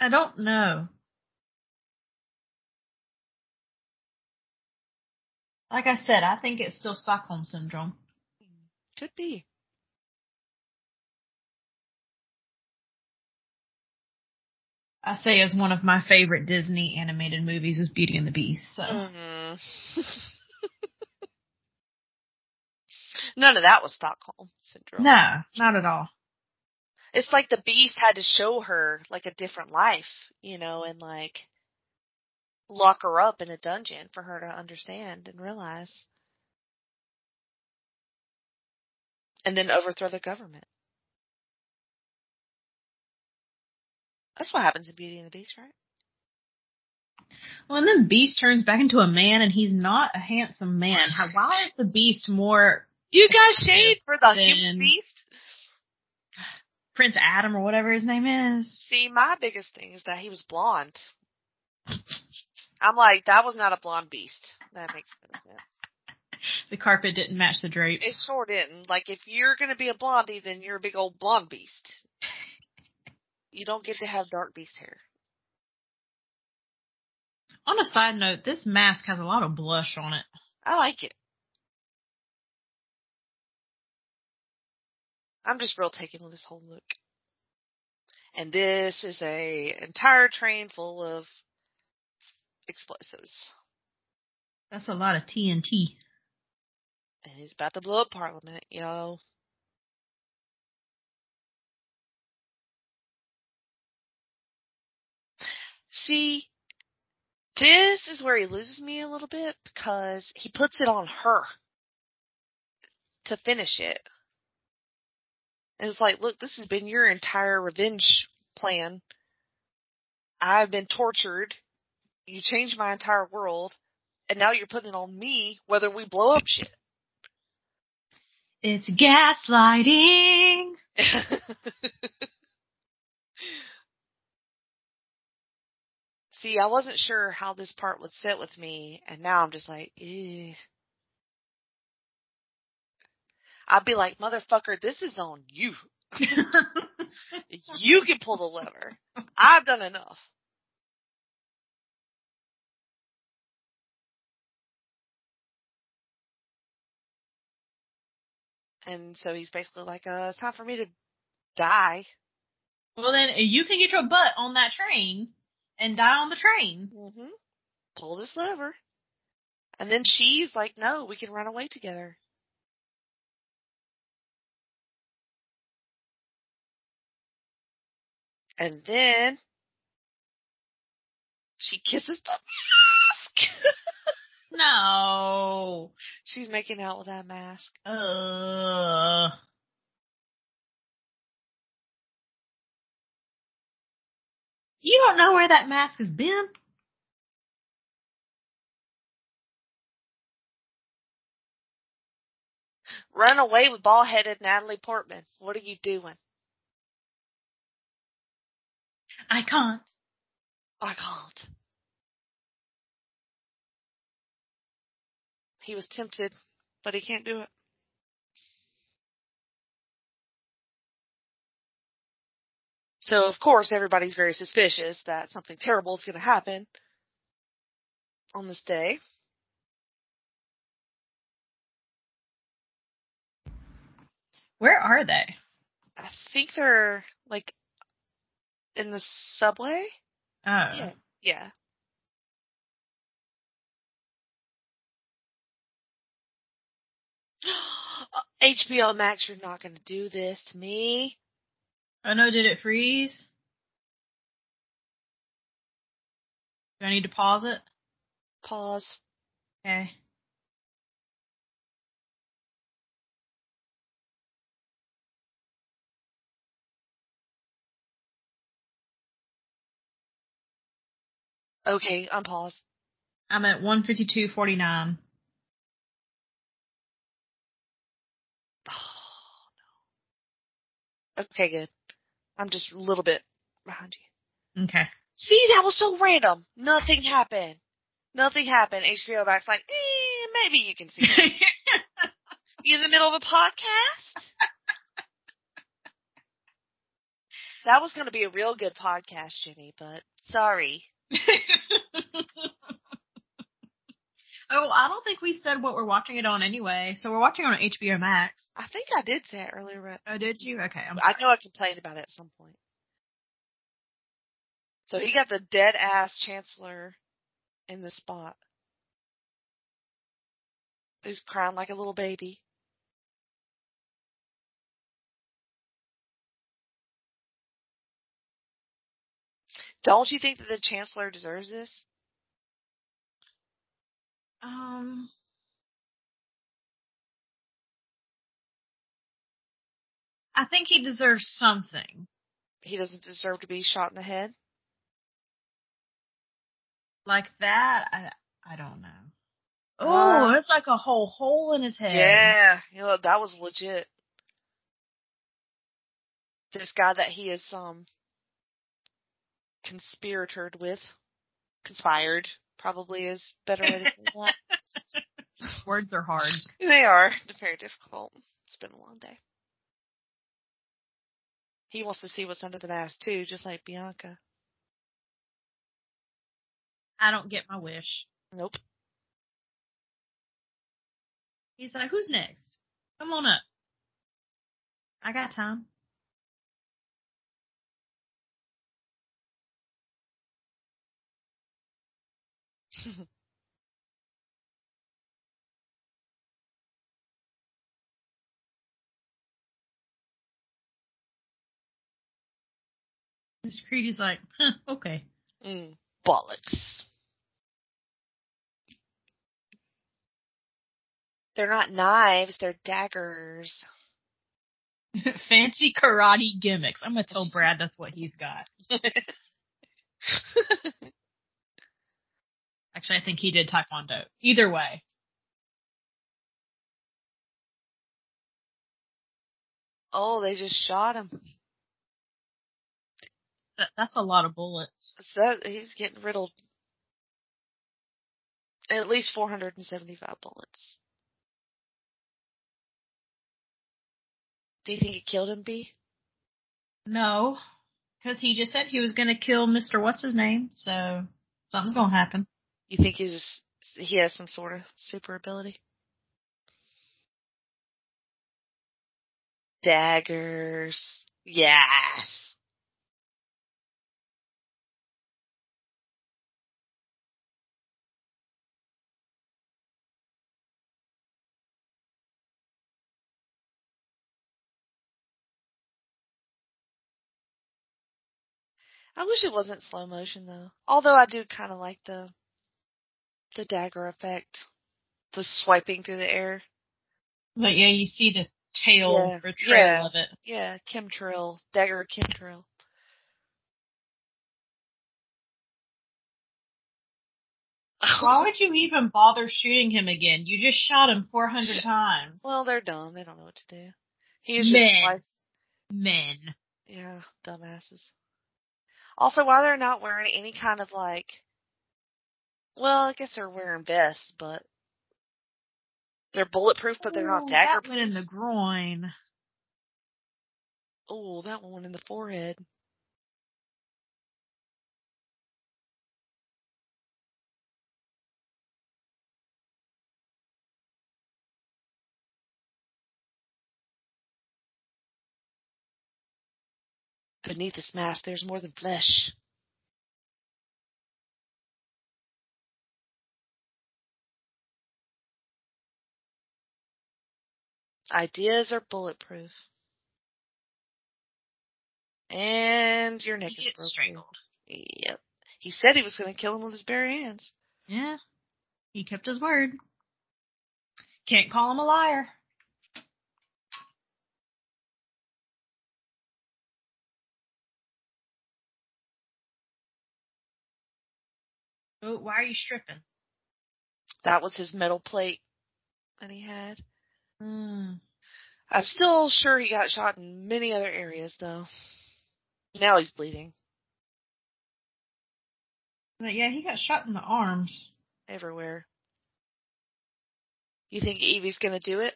I don't know. Like I said, I think it's still Stockholm syndrome. Could be. I say as one of my favorite Disney animated movies is Beauty and the Beast. So Mhm. None of that was Stockholm syndrome. no, not at all. It's like the beast had to show her like a different life, you know, and like lock her up in a dungeon for her to understand and realize. And then overthrow the government. That's what happens in Beauty and the Beast, right? Well, and then Beast turns back into a man, and he's not a handsome man. How, why is the Beast more You got shade for the human beast? Prince Adam or whatever his name is? See, my biggest thing is that he was blonde. I'm like, that was not a blonde beast. That makes no sense. The carpet didn't match the drapes. It sure didn't. Like, if you're gonna be a blondie, then you're a big old blonde beast. You don't get to have dark beast hair. On a side note, this mask has a lot of blush on it. I like it. I'm just real taken with this whole look. And this is a entire train full of explosives. That's a lot of TNT. And he's about to blow up Parliament, yo. See, this is where he loses me a little bit because he puts it on her to finish it. And it's like, look, this has been your entire revenge plan. I've been tortured. You changed my entire world. And now you're putting it on me whether we blow up shit. It's gaslighting. See, I wasn't sure how this part would sit with me, and now I'm just like, eh. I'd be like, motherfucker, this is on you. You can pull the lever. I've done enough. And so he's basically like, uh, it's time for me to die. well, then you can get your butt on that train and die on the train. hmm Pull this lever. And then she's like, no, we can run away together. And then she kisses the mask. No. she's making out with that mask. Uh. You don't know where that mask has been? Run away with bald headed Natalie Portman. What are you doing? I can't. I can't. He was tempted, but he can't do it. So of course everybody's very suspicious that something terrible is going to happen on this day. Where are they? I think they're like in the subway. Oh. Yeah. Yeah. HBO Max, you're not going to do this to me. Oh no, did it freeze? Do I need to pause it? Pause. Okay. Okay, I'm paused. I'm at 152.49. Oh no. Okay, good. I'm just a little bit behind you. Okay. See, that was so random. Nothing happened. Nothing happened. HBO Max like, eh, maybe you can see. it. you in the middle of a podcast? that was going to be a real good podcast, Jimmy, but sorry. oh, I don't think we said what we're watching it on anyway. So we're watching on HBO Max. I think I did say it earlier, but Oh, did you? Okay. I know I complained about it at some point. So he got the dead ass chancellor in the spot. Who's crying like a little baby. Don't you think that the Chancellor deserves this? Um. I think he deserves something. He doesn't deserve to be shot in the head? Like that, I, I don't know. Oh, Uh, it's like a whole hole in his head. Yeah, you know, that was legit. This guy that he is um conspiratored with, conspired probably is a better way to say that. Words are hard. They are They're very difficult. It's been a long day. He wants to see what's under the mask too, just like Bianca. I don't get my wish. Nope. He's like, who's next? Come on up. I got time. Miss Creedy's like, huh, okay. Mm, bollocks. They're not knives, they're daggers. Fancy karate gimmicks. I'm gonna tell Brad that's what he's got. Actually, I think he did taekwondo. Either way. oh, they just shot him. That, that's a lot of bullets. That he's getting riddled. At least 475 bullets. Do you think it killed him, B? No, because he just said he was gonna kill Mr. What's his name, so something's gonna happen. You think he's he has some sort of super ability? Daggers. Yes. I wish it wasn't slow motion though. Although I do kind of like the the dagger effect, the swiping through the air. But yeah, you see the tail Yeah, or trail yeah. of it. Yeah, chemtrail, dagger chemtrail. Why would you even bother shooting him again? You just shot him 400 times. well, they're dumb. They don't know what to do. He's Men. just Men. yeah, dumbasses. Also, why they're not wearing any kind of like, well, I guess they're wearing vests, but they're bulletproof, but they're not Ooh, dagger That went in the groin. Oh, that one in the forehead. Beneath this mask, there's more than flesh. Ideas are bulletproof. And your neck He is broken. strangled. Yep. He said he was going to kill him with his bare hands. Yeah. He kept his word. Can't call him a liar. Oh, why are you stripping? That was his metal plate that he had. Mm. I'm still sure he got shot in many other areas though. Now he's bleeding But yeah, he got shot in the arms. everywhere. You think Evey's gonna do it?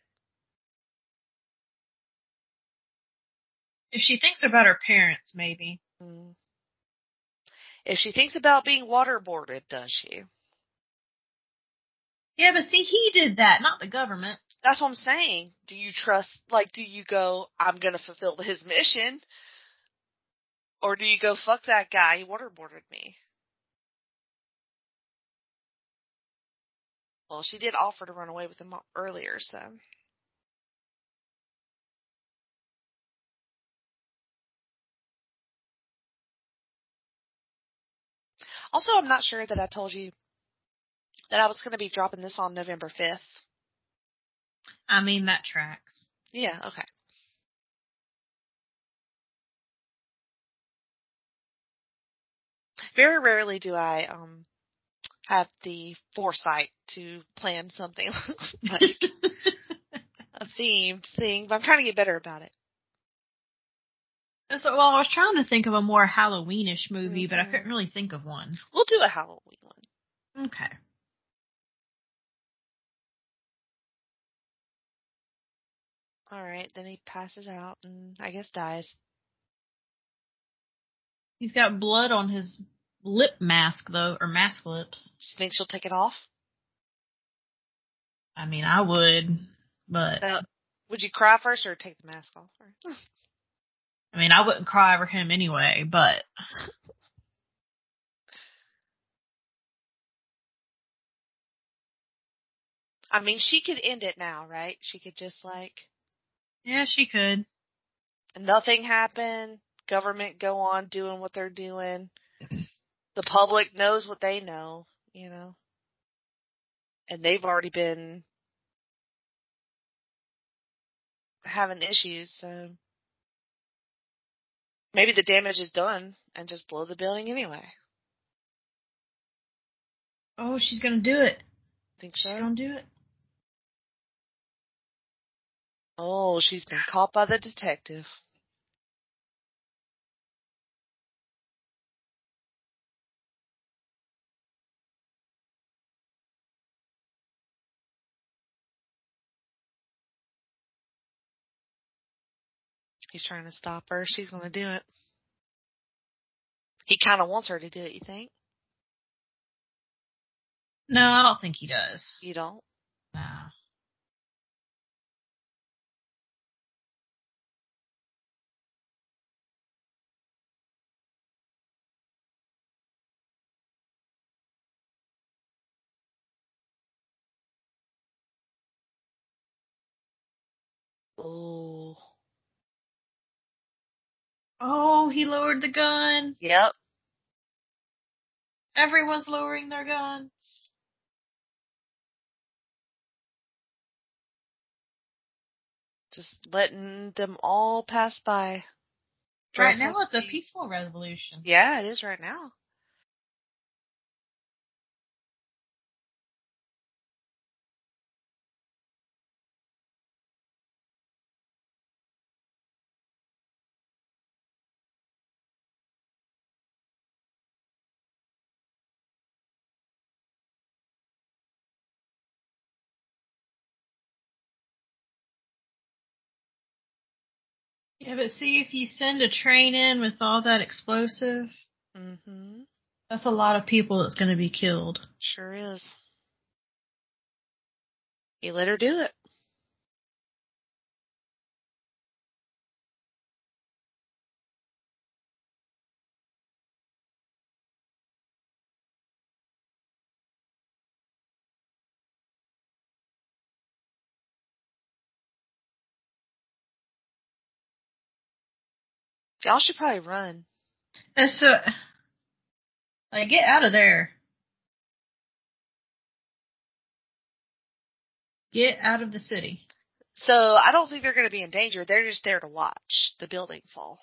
If she thinks about her parents, maybe. Hmm. If she thinks about being waterboarded, does she? Yeah, but see, he did that, not the government. That's what I'm saying. Do you trust, like, do you go, I'm gonna fulfill his mission? Or do you go, fuck that guy, he waterboarded me? Well, she did offer to run away with him earlier, so. Also, I'm not sure that I told you that I was going to be dropping this on November 5th. I mean, that tracks. Yeah, okay. Very rarely do I um have the foresight to plan something like a themed thing, but I'm trying to get better about it. so, well, I was trying to think of a more Halloweenish movie, but I couldn't really think of one. We'll do a Halloween one. Okay. All right, then he passes out and I guess dies. He's got blood on his lip mask though, or mask lips. Do you think she'll take it off? I mean, I would, but Uh, would you cry first or take the mask off? first? I mean, I wouldn't cry over him anyway, but I mean, she could end it now, right? She could just like yeah, she could. nothing happen. Government go on doing what they're doing. The public knows what they know, you know. And they've already been having issues, so maybe the damage is done and just blow the building anyway. Oh, she's gonna do it. Think She's so? gonna do it. Oh, she's been caught by the detective. He's trying to stop her. She's gonna do it. He kinda wants her to do it, you think? No, I don't think he does. You don't? Nah. Oh. Oh, he lowered the gun. Yep. Everyone's lowering their guns. Just letting them all pass by. Right now, it's a peaceful revolution. Yeah, it is right now. Yeah, but see, if you send a train in with all that explosive, Mm-hmm. that's a lot of people that's going to be killed. Sure is. You let her do it. Y'all should probably run. And so, like, get out of there. Get out of the city. So I don't think they're going to be in danger. They're just there to watch the building fall.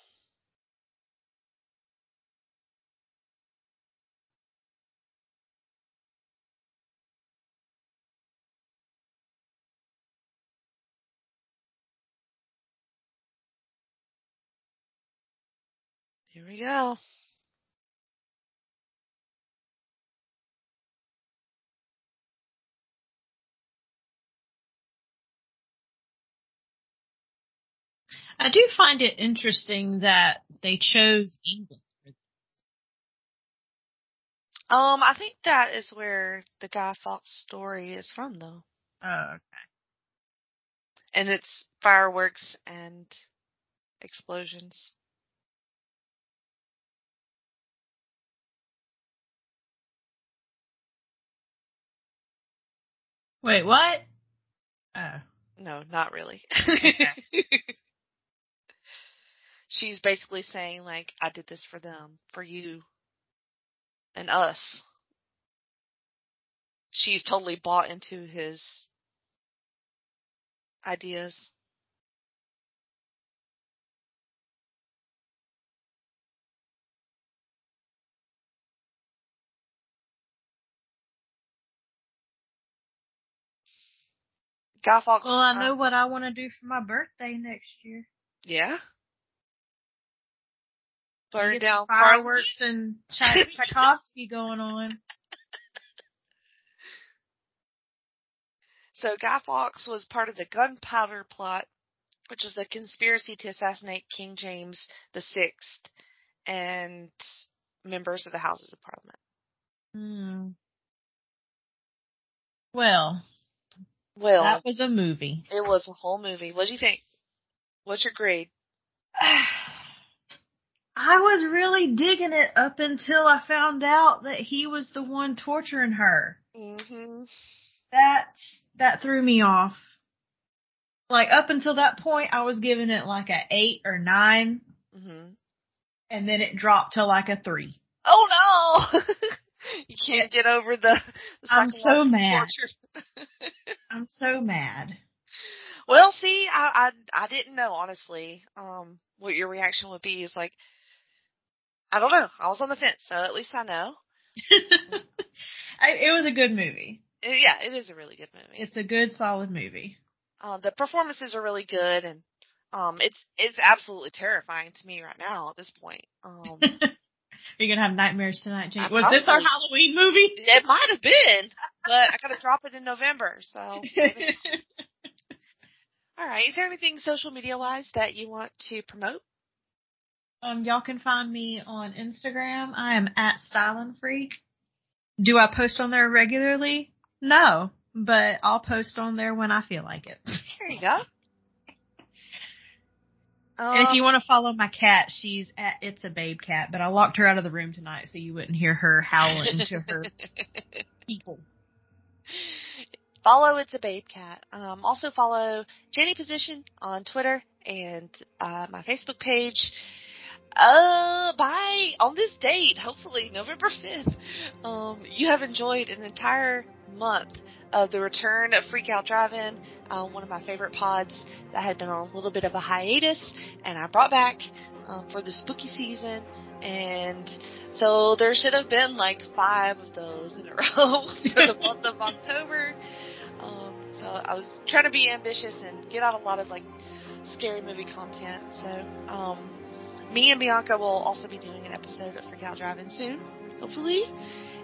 Here we go. I do find it interesting that they chose England for this. Um, I think that is where the Guy Fawkes story is from, though, Oh, okay. and it's fireworks and explosions. Wait, what? Oh. No, not really. She's basically saying like, I did this for them, for you. and us. She's totally bought into his ideas. Guy Fawkes. Well, I know what I want to do for my birthday next year. yeah. Burn down fireworks and Tchai- Tchaikovsky going on. So Guy Fawkes was part of the Gunpowder Plot, which was a conspiracy to assassinate King James the Sixth and members of the Houses of Parliament. Hmm. Well, Well, that was a movie. it was a whole movie. What do you think? What's your grade? I was really digging it up until I found out that he was the one torturing her. hmm That that threw me off. Like up until that point, I was giving it like a eight or nine, hmm and then it dropped to like a three. Oh no! you can't get over the, I'm so mad. I'm so mad. Well, see, I, I I didn't know honestly. Um, what your reaction would be is like, I don't know. I was on the fence, so at least I know. I, it was a good movie. Uh, yeah, it is a really good movie. It's a good, solid movie. uh, the performances are really good, and um, it's it's absolutely terrifying to me right now at this point. Um, You're gonna have nightmares tonight, Jane. I Was this our Halloween movie? it might have been, but I gotta drop it in November. So, all right. Is there anything social media wise that you want to promote? um, y'all can find me on Instagram. I am at Styling Freak. Do I post on there regularly? No, but I'll post on there when I feel like it. There you go. And if you want to follow my cat, she's at It's a Babe Cat, but I locked her out of the room tonight so you wouldn't hear her howling to her people. follow it's a babe cat. Um, also follow Jenny Position on Twitter and uh, my Facebook page. Uh, by on this date, hopefully November fifth, um, you have enjoyed an entire month of the return of Freak Out Drive-In, uh, one of my favorite pods that had been on a little bit of a hiatus, and I brought back um, for the spooky season. And so there should have been like five of those in a row for the month of October. Um, so I was trying to be ambitious and get out a lot of like scary movie content. So um, me and Bianca will also be doing an episode of Freak Out Drive-In soon, hopefully.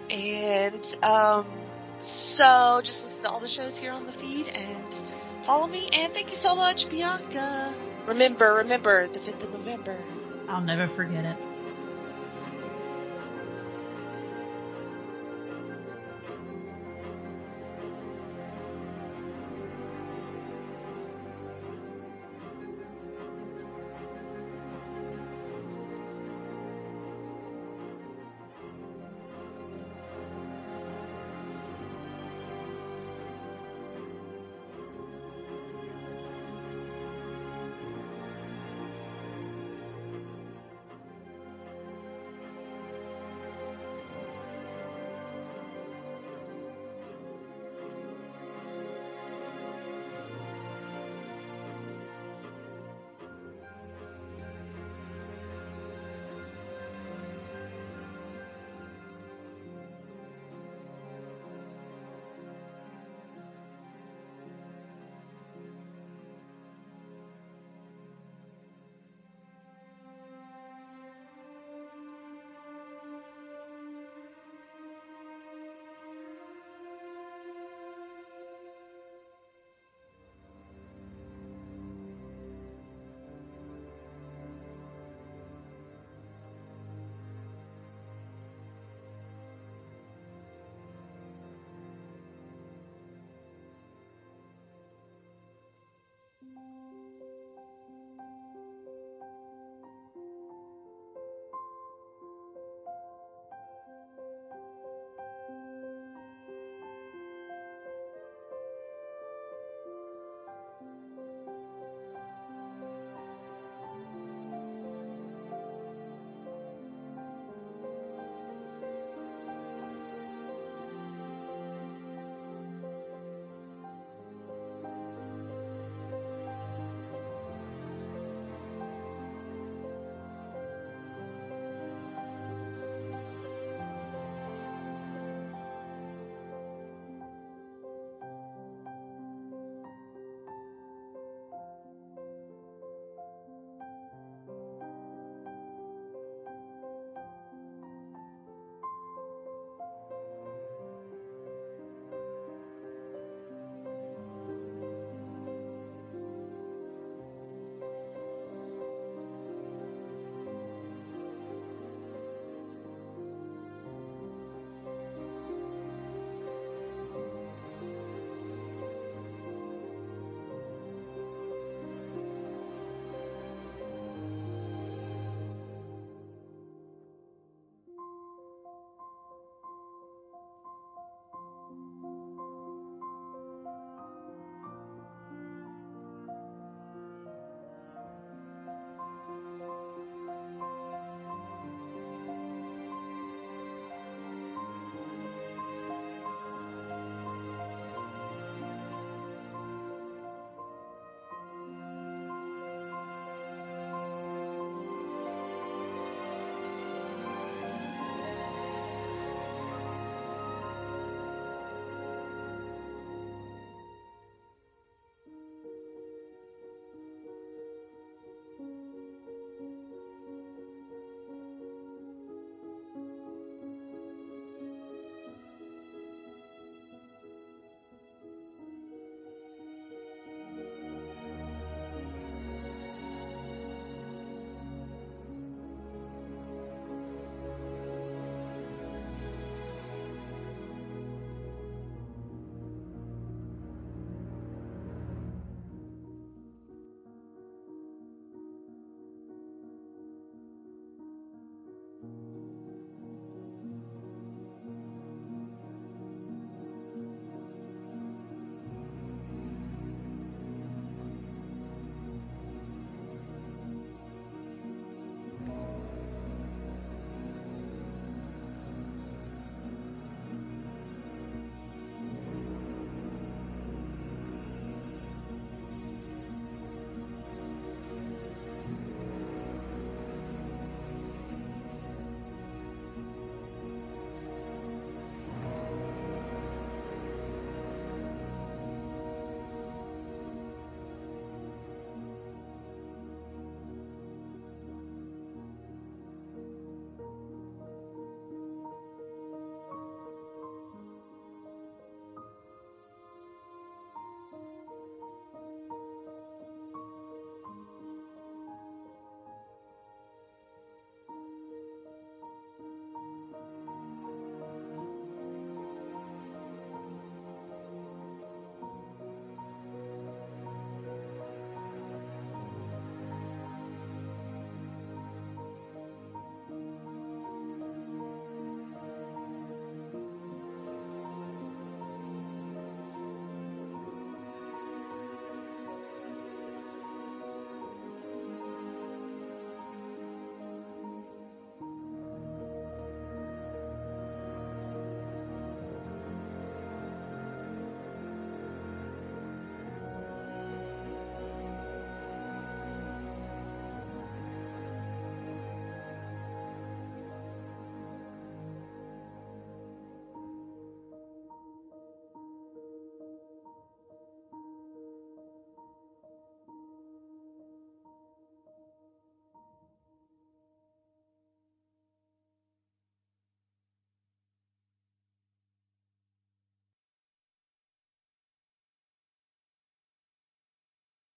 And um, so just listen to all the shows here on the feed and follow me. And thank you so much, Bianca. Remember, remember the 5th of November. I'll never forget it.